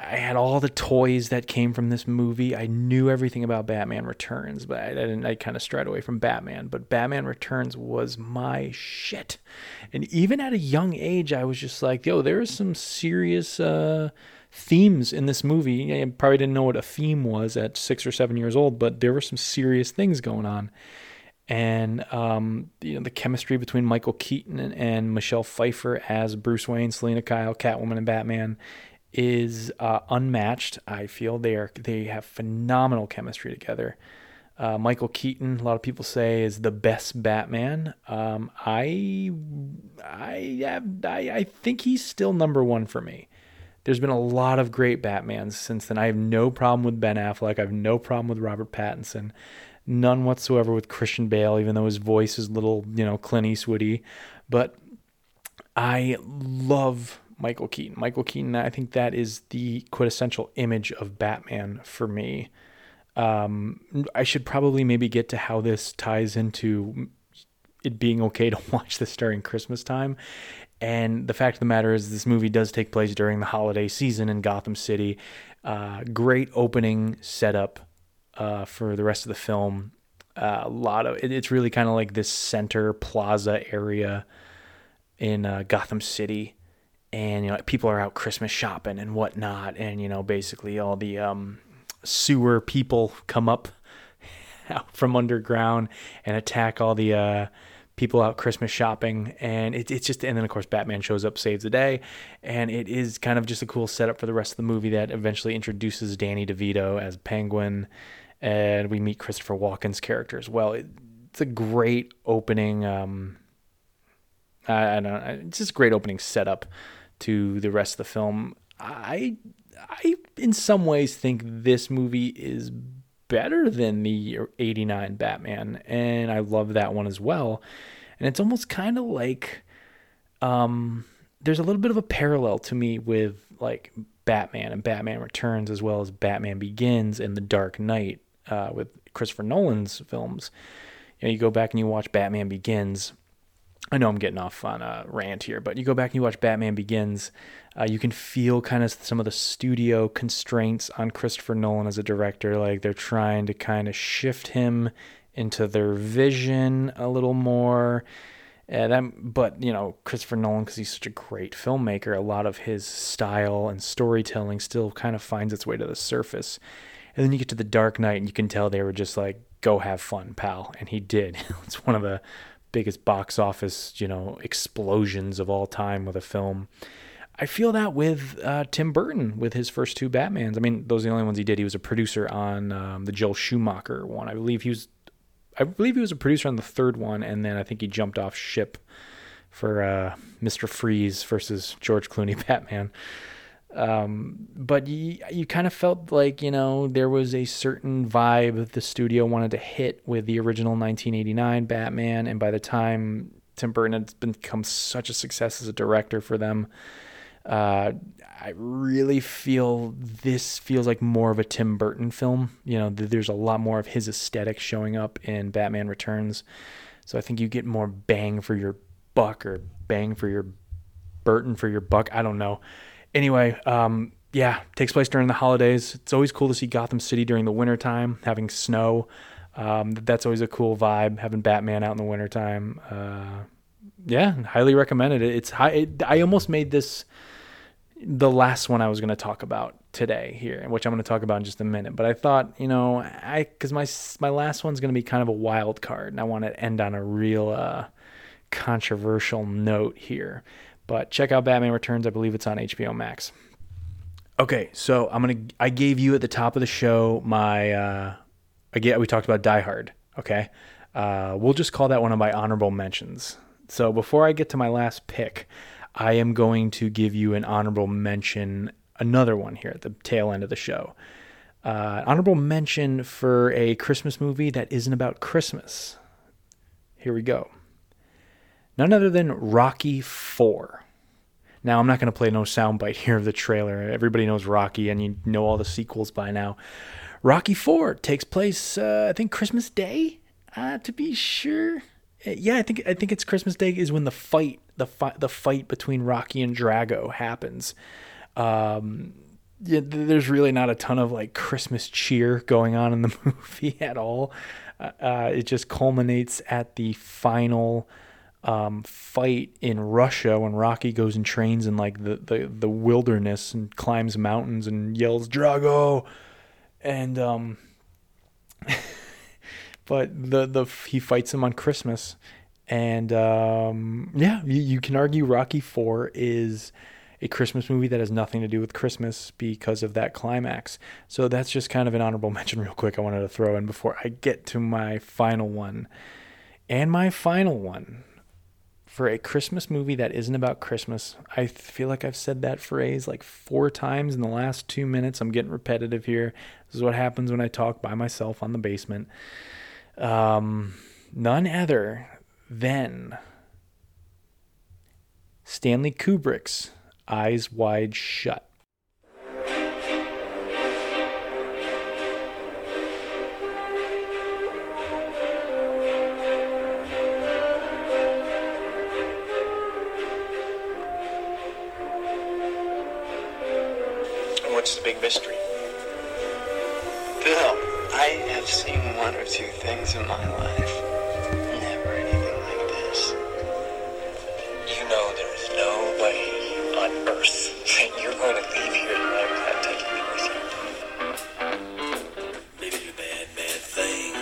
I had all the toys that came from this movie. I knew everything about Batman Returns, but I, didn't. I kind of strayed away from Batman. But Batman Returns was my shit. And even at a young age, I was just like, "Yo, there are some serious uh, themes in this movie." I probably didn't know what a theme was at six or seven years old, but there were some serious things going on. And um, you know the chemistry between Michael Keaton and Michelle Pfeiffer as Bruce Wayne, Selina Kyle, Catwoman, and Batman is uh, unmatched. I feel they are they have phenomenal chemistry together. Uh, Michael Keaton, a lot of people say, is the best Batman. Um, I, I, I, I think he's still number one for me. there's been a lot of great Batmans since then. I have no problem with Ben Affleck. I have no problem with Robert Pattinson. None whatsoever with Christian Bale, even though his voice is a little, you know, Clint Eastwoody. But I love Michael Keaton. Michael Keaton, I think that is the quintessential image of Batman for me. Um, I should probably maybe get to how this ties into it being okay to watch this during Christmas time. And the fact of the matter is, this movie does take place during the holiday season in Gotham City. Uh, great opening setup uh, for the rest of the film. Uh, a lot of it, it's really kind of like this center plaza area in uh, Gotham City, and you know people are out Christmas shopping and whatnot, and you know basically all the um, sewer people come up out from underground and attack all the uh, people out Christmas shopping, and it, it's just and then of course Batman shows up, saves the day, and it is kind of just a cool setup for the rest of the movie that eventually introduces Danny DeVito as Penguin, and we meet Christopher Walken's character as well. It, it's a great opening. Um, I, I don't. It's just a great opening setup to the rest of the film. I I in some ways think this movie is better than the 89 Batman and I love that one as well. And it's almost kind of like um there's a little bit of a parallel to me with like Batman and Batman Returns as well as Batman Begins and The Dark Knight uh, with Christopher Nolan's films. You know, you go back and you watch Batman Begins I know I'm getting off on a rant here, but you go back and you watch Batman Begins, uh, you can feel kind of some of the studio constraints on Christopher Nolan as a director. Like they're trying to kind of shift him into their vision a little more. And that, but you know, Christopher Nolan, because he's such a great filmmaker, a lot of his style and storytelling still kind of finds its way to the surface. And then you get to the Dark Knight, and you can tell they were just like, "Go have fun, pal," and he did. it's one of the biggest box office, you know, explosions of all time with a film. I feel that with uh, Tim Burton with his first two Batmans. I mean, those are the only ones he did. He was a producer on um, the Joel Schumacher one. I believe he was, I believe he was a producer on the third one, and then I think he jumped off ship for uh, Mister Freeze versus George Clooney Batman. Um, but you, you kind of felt like, you know, there was a certain vibe the studio wanted to hit with the original 1989 Batman. And by the time Tim Burton had become such a success as a director for them, uh, I really feel this feels like more of a Tim Burton film. You know, there's a lot more of his aesthetic showing up in Batman Returns. So I think you get more bang for your buck or bang for your Burton for your buck. I don't know anyway, um, yeah, takes place during the holidays. It's always cool to see Gotham City during the wintertime, having snow. Um, that's always a cool vibe, having Batman out in the wintertime. Uh, yeah, highly recommended it. It's high. It, I almost made this the last one I was going to talk about today here, which I'm going to talk about in just a minute. But I thought, you know, I because my my last one's going to be kind of a wild card, and I want to end on a real uh, controversial note here. But check out Batman Returns. I believe it's on HBO Max. Okay, so I'm gonna. I gave you at the top of the show my. Uh, again, we talked about Die Hard. Okay, uh, we'll just call that one of my honorable mentions. So before I get to my last pick, I am going to give you an honorable mention. Another one here at the tail end of the show. Uh, honorable mention for a Christmas movie that isn't about Christmas. Here we go. None other than Rocky 4. Now, I'm not going to play no soundbite here of the trailer. Everybody knows Rocky, and you know all the sequels by now. Rocky Four takes place, uh, I think, Christmas Day, uh, to be sure. Uh, yeah, I think I think it's Christmas Day is when the fight the fight the fight between Rocky and Drago happens. Um, yeah, there's really not a ton of like Christmas cheer going on in the movie at all. Uh, uh it just culminates at the final um, fight in Russia when Rocky goes and trains in like the, the, the wilderness and climbs mountains and yells Drago, and um, but the the he fights him on Christmas, and um, yeah, you, you can argue Rocky Four is a Christmas movie that has nothing to do with Christmas because of that climax. So that's just kind of an honorable mention, real quick. I wanted to throw in before I get to my final one. And my final one for a Christmas movie that isn't about Christmas. I feel like I've said that phrase like four times in the last two minutes. I'm getting repetitive here. This is what happens when I talk by myself on the basement. Um, none other than Stanley Kubrick's Eyes Wide Shut. Going to leave here tonight without taking me with you. Did a bad, bad thing.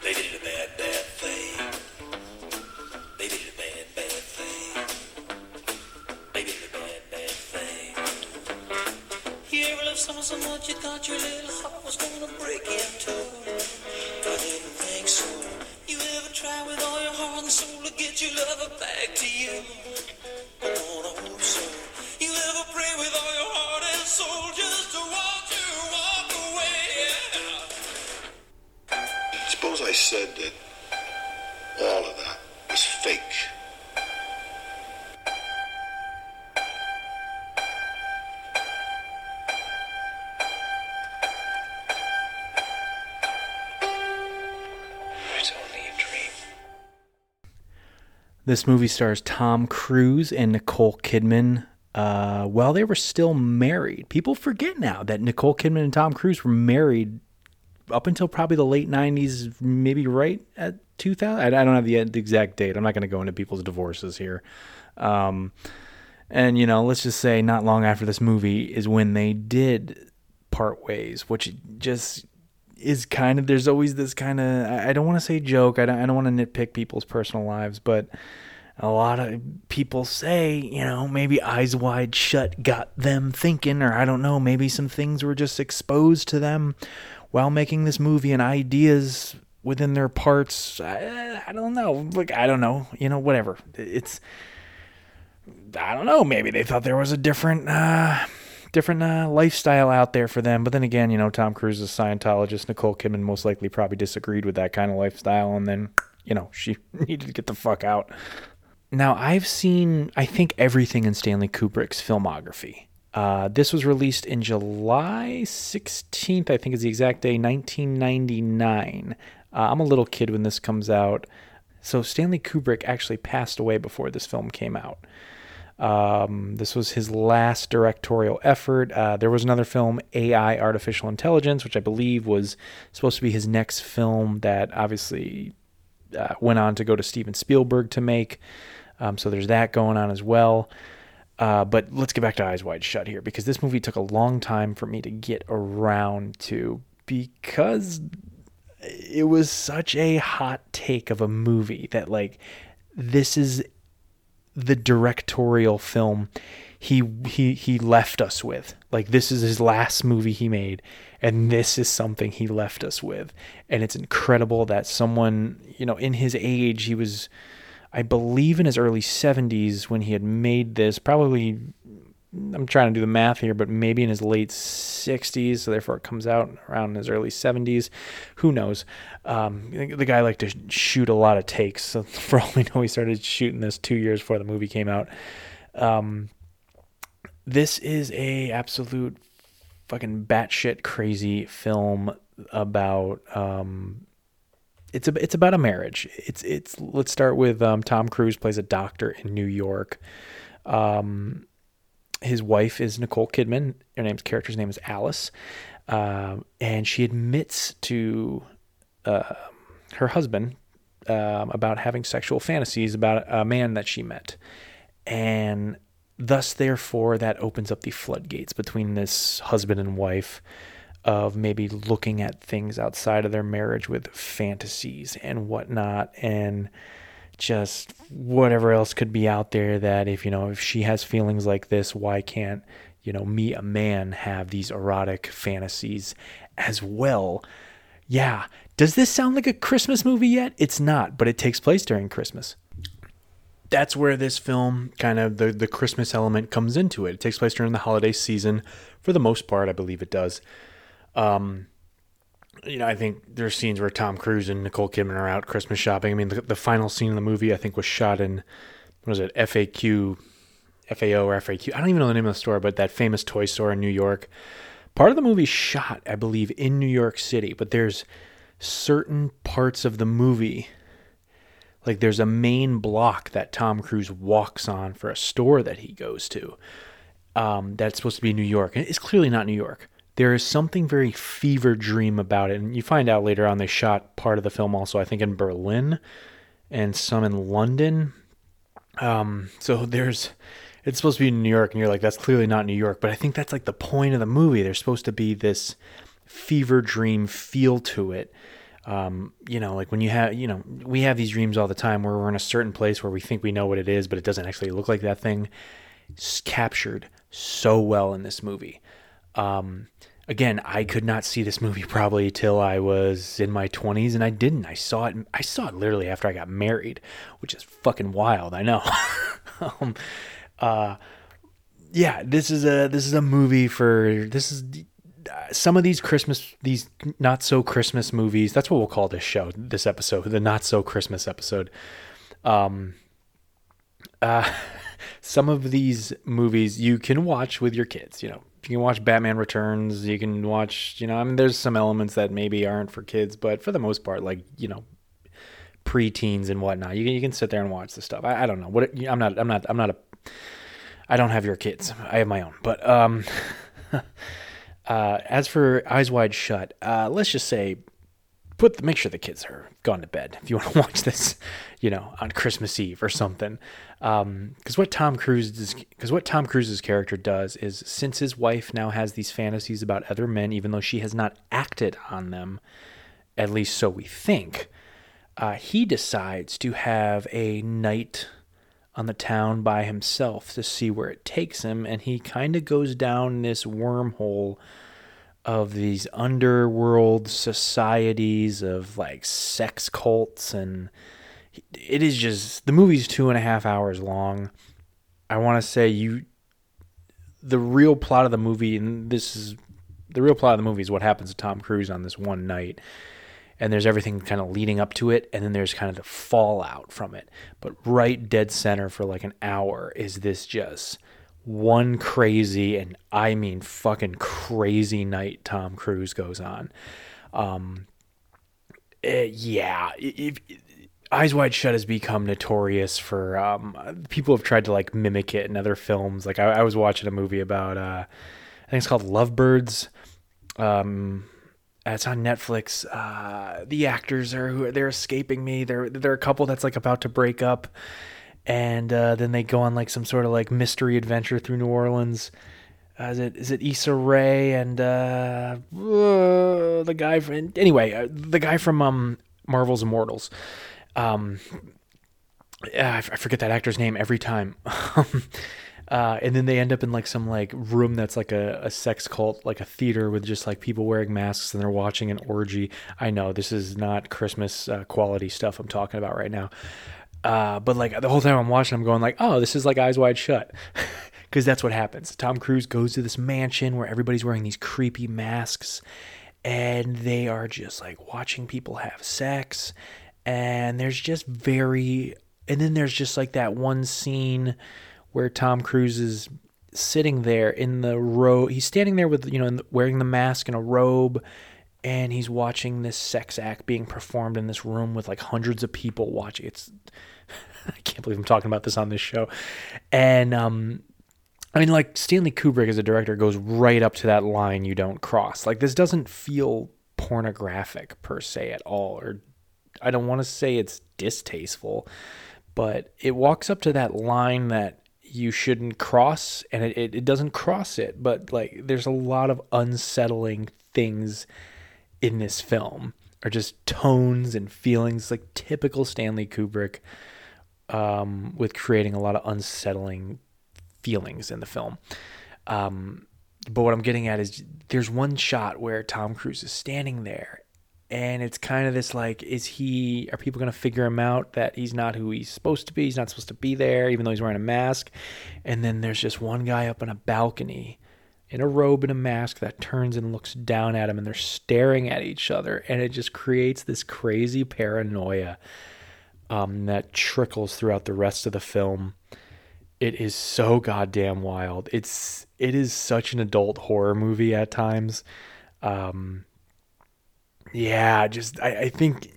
Did a bad, bad thing. Did a bad, bad thing. Did a bad, bad thing. You ever love someone so much you thought your little heart was gonna break This movie stars Tom Cruise and Nicole Kidman. Uh, while they were still married, people forget now that Nicole Kidman and Tom Cruise were married up until probably the late '90s, maybe right at 2000. I, don't have the, the exact date. I'm not going to go into people's divorces here. Um, and you know, let's just say not long after this movie is when they did part ways, which just is kind of there's always this kind of I don't want to say joke. I don't I don't want to nitpick people's personal lives, but a lot of people say, you know, maybe eyes wide shut got them thinking, or I don't know, maybe some things were just exposed to them while making this movie and ideas within their parts. I, I don't know. Like, I don't know. You know, whatever. It's, I don't know. Maybe they thought there was a different, uh, different uh, lifestyle out there for them. But then again, you know, Tom Cruise is a Scientologist. Nicole Kidman most likely probably disagreed with that kind of lifestyle, and then, you know, she needed to get the fuck out. Now, I've seen, I think, everything in Stanley Kubrick's filmography. Uh, this was released in July 16th, I think is the exact day, 1999. Uh, I'm a little kid when this comes out. So Stanley Kubrick actually passed away before this film came out. Um, this was his last directorial effort. Uh, there was another film, AI Artificial Intelligence, which I believe was supposed to be his next film that obviously uh, went on to go to Steven Spielberg to make. Um, so there's that going on as well. Uh, but let's get back to Eyes Wide Shut here because this movie took a long time for me to get around to because it was such a hot take of a movie that like this is the directorial film he he he left us with. Like this is his last movie he made and this is something he left us with. And it's incredible that someone, you know, in his age, he was I believe in his early 70s when he had made this, probably I'm trying to do the math here, but maybe in his late 60s, so therefore it comes out around his early 70s. Who knows? Um, the guy liked to shoot a lot of takes. So for all we know, he started shooting this two years before the movie came out. Um, this is a absolute fucking batshit crazy film about um, it's a, it's about a marriage. It's it's let's start with um, Tom Cruise plays a doctor in New York. Um, his wife is Nicole Kidman. Her name's character's name is Alice, um, and she admits to uh, her husband um, about having sexual fantasies about a man that she met, and thus therefore that opens up the floodgates between this husband and wife of maybe looking at things outside of their marriage with fantasies and whatnot. And just whatever else could be out there that if you know if she has feelings like this why can't you know me a man have these erotic fantasies as well yeah does this sound like a christmas movie yet it's not but it takes place during christmas that's where this film kind of the the Christmas element comes into it. It takes place during the holiday season for the most part, I believe it does. Um, you know, I think there's scenes where Tom Cruise and Nicole Kidman are out Christmas shopping. I mean, the, the final scene in the movie I think was shot in what was it FAQ, FAO or FAQ? I don't even know the name of the store, but that famous toy store in New York. Part of the movie shot, I believe, in New York City, but there's certain parts of the movie like there's a main block that Tom Cruise walks on for a store that he goes to. Um, that's supposed to be New York, and it's clearly not New York. There is something very fever dream about it, and you find out later on they shot part of the film also, I think, in Berlin, and some in London. Um, so there's, it's supposed to be in New York, and you're like, that's clearly not New York. But I think that's like the point of the movie. There's supposed to be this fever dream feel to it um, you know, like when you have, you know, we have these dreams all the time where we're in a certain place where we think we know what it is, but it doesn't actually look like that thing. It's captured so well in this movie. Um, again, I could not see this movie probably till I was in my 20s, and I didn't. I saw it. I saw it literally after I got married, which is fucking wild. I know. um, uh, yeah, this is a this is a movie for this is some of these Christmas, these not so Christmas movies. That's what we'll call this show, this episode, the not so Christmas episode. Um, uh, some of these movies you can watch with your kids. You know, you can watch Batman Returns. You can watch, you know, I mean, there's some elements that maybe aren't for kids, but for the most part, like you know, pre-teens and whatnot, you can you can sit there and watch the stuff. I, I don't know what I'm not I'm not I'm not a I don't have your kids. I have my own, but um. Uh, as for Eyes Wide Shut, uh, let's just say, put the, make sure the kids are gone to bed if you want to watch this, you know, on Christmas Eve or something. Because um, what Tom Cruise because what Tom Cruise's character does is, since his wife now has these fantasies about other men, even though she has not acted on them, at least so we think, uh, he decides to have a night on the town by himself to see where it takes him. And he kind of goes down this wormhole of these underworld societies of like sex cults. And it is just the movie's two and a half hours long. I want to say you, the real plot of the movie, and this is the real plot of the movie is what happens to Tom Cruise on this one night and there's everything kind of leading up to it and then there's kind of the fallout from it but right dead center for like an hour is this just one crazy and i mean fucking crazy night tom cruise goes on um uh, yeah Eyes Wide Shut has become notorious for um, people have tried to like mimic it in other films. Like I, I was watching a movie about uh, I think it's called Lovebirds. Um, it's on Netflix. Uh, the actors are who they're escaping me. They're they're a couple that's like about to break up, and uh, then they go on like some sort of like mystery adventure through New Orleans. Uh, is it is it Issa Rae and uh, uh, the guy from anyway the guy from um, Marvel's Immortals. Um, I forget that actor's name every time. Uh, and then they end up in like some like room that's like a, a sex cult, like a theater with just like people wearing masks and they're watching an orgy. I know this is not Christmas uh, quality stuff I'm talking about right now. Uh, but like the whole time I'm watching, I'm going like, oh, this is like Eyes Wide Shut. Because that's what happens. Tom Cruise goes to this mansion where everybody's wearing these creepy masks and they are just like watching people have sex. And there's just very. And then there's just like that one scene where Tom Cruise is sitting there in the robe. He's standing there with, you know, wearing the mask and a robe, and he's watching this sex act being performed in this room with like hundreds of people watching. It's, I can't believe I'm talking about this on this show. And, um, I mean, like Stanley Kubrick as a director goes right up to that line you don't cross. Like, this doesn't feel pornographic per se at all, or I don't want to say it's distasteful, but it walks up to that line that you shouldn't cross and it, it, it, doesn't cross it but like there's a lot of unsettling things in this film are just tones and feelings like typical stanley kubrick um, with creating a lot of unsettling feelings in the film um, but what i'm getting at is there's one shot where tom cruise is standing there and it's kind of this like, is he? Are people going to figure him out that he's not who he's supposed to be? He's not supposed to be there, even though he's wearing a mask. And then there's just one guy up on a balcony in a robe and a mask that turns and looks down at him and they're staring at each other and it just creates this crazy paranoia um, that trickles throughout the rest of the film. It is so goddamn wild. It's it is such an adult horror movie at times. Um, yeah just i, I think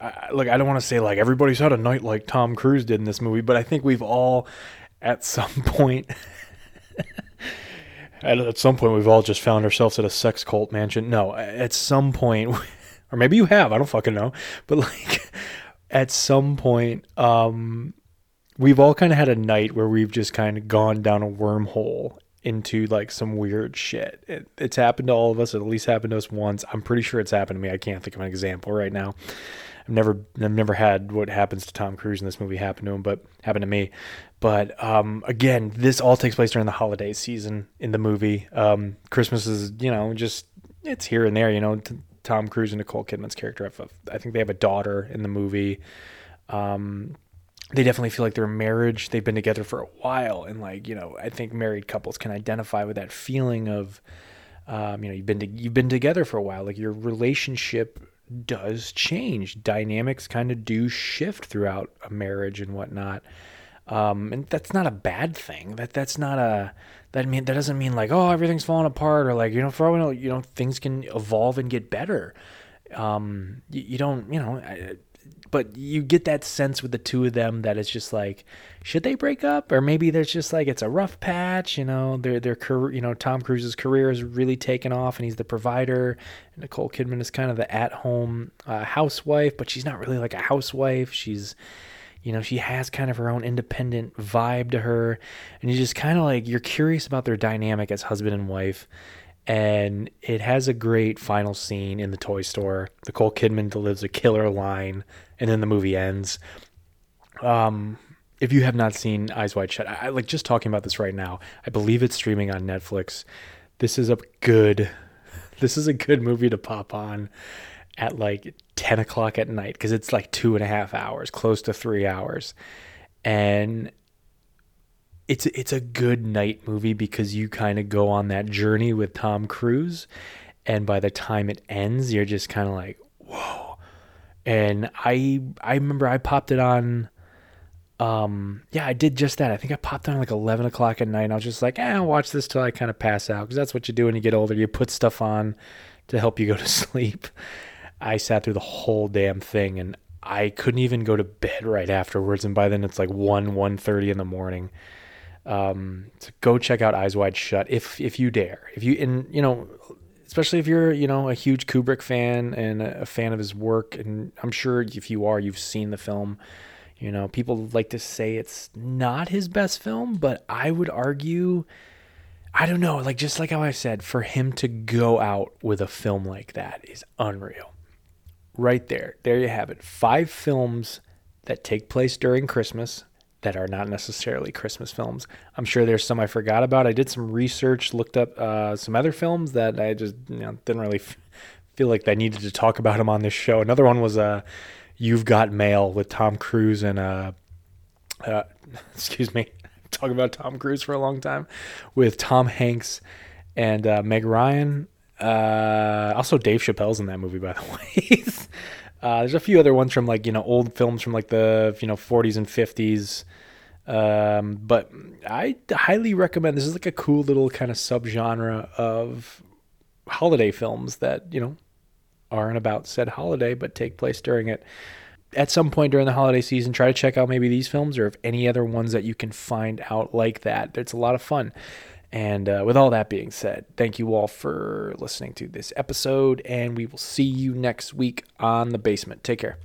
I, look i don't want to say like everybody's had a night like tom cruise did in this movie but i think we've all at some point at, at some point we've all just found ourselves at a sex cult mansion. No, at some point, or maybe you have. I don't fucking know. But like, at some point, um, we've all kind of had a night where we've just kind of gone down a wormhole into like some weird shit. It, it's happened to all of us. It at least happened to us once. I'm pretty sure it's happened to me. I can't think of an example right now. I've never I've never had what happens to Tom Cruise in this movie happen to him, but happened to me. But um, again, this all takes place during the holiday season in the movie. Um, Christmas is you know just it's here and there. You know, t- Tom Cruise and Nicole Kidman's character. Have a, I think they have a daughter in the movie. Um, they definitely feel like they're a marriage. They've been together for a while, and like you know, I think married couples can identify with that feeling of, um, you know, you've been to, you've been together for a while. Like your relationship does change. Dynamics kind of do shift throughout a marriage and whatnot. Um, and that's not a bad thing. That that's not a that mean that doesn't mean like oh everything's falling apart or like you know for all we know you know things can evolve and get better. Um, you, you don't you know. I, but you get that sense with the two of them that it's just like should they break up? Or maybe there's just like it's a rough patch you know their their career you know Tom Cruise's career is really taken off and he's the provider. And Nicole Kidman is kind of the at-home uh, housewife but she's not really like a housewife. She's you know she has kind of her own independent vibe to her. And you just kind of like you're curious about their dynamic as husband and wife and it has a great final scene in the toy store. Nicole Kidman delivers a killer line, and then the movie ends. Um, if you have not seen Eyes Wide Shut, I, I like just talking about this right now. I believe it's streaming on Netflix. This is a good, this is a good movie to pop on at like ten o'clock at night because it's like two and a half hours, close to three hours, and it's it's a good night movie because you kind of go on that journey with Tom Cruise, and by the time it ends, you're just kind of like, whoa. And I I remember I popped it on. Um, yeah, I did just that. I think I popped on like eleven o'clock at night. I was just like, eh, I'll watch this till I kind of pass out because that's what you do when you get older. You put stuff on to help you go to sleep. I sat through the whole damn thing and I couldn't even go to bed right afterwards. And by then it's like one one thirty in the morning. Um, so go check out Eyes Wide Shut if if you dare. If you and you know, especially if you're you know a huge Kubrick fan and a fan of his work, and I'm sure if you are, you've seen the film. You know, people like to say it's not his best film, but I would argue, I don't know, like just like how I said, for him to go out with a film like that is unreal. Right there, there you have it. Five films that take place during Christmas that are not necessarily Christmas films. I'm sure there's some I forgot about. I did some research, looked up uh, some other films that I just you know, didn't really f- feel like I needed to talk about them on this show. Another one was uh, "You've Got Mail" with Tom Cruise and uh, uh, excuse me, talking about Tom Cruise for a long time with Tom Hanks and uh, Meg Ryan. Uh, also, Dave Chappelle's in that movie, by the way. Uh, there's a few other ones from like you know old films from like the you know 40s and 50s. Um, but I highly recommend. This is like a cool little kind of subgenre of holiday films that you know aren't about said holiday but take place during it. At some point during the holiday season, try to check out maybe these films or if any other ones that you can find out like that. It's a lot of fun. And uh, with all that being said, thank you all for listening to this episode, and we will see you next week on the basement. Take care.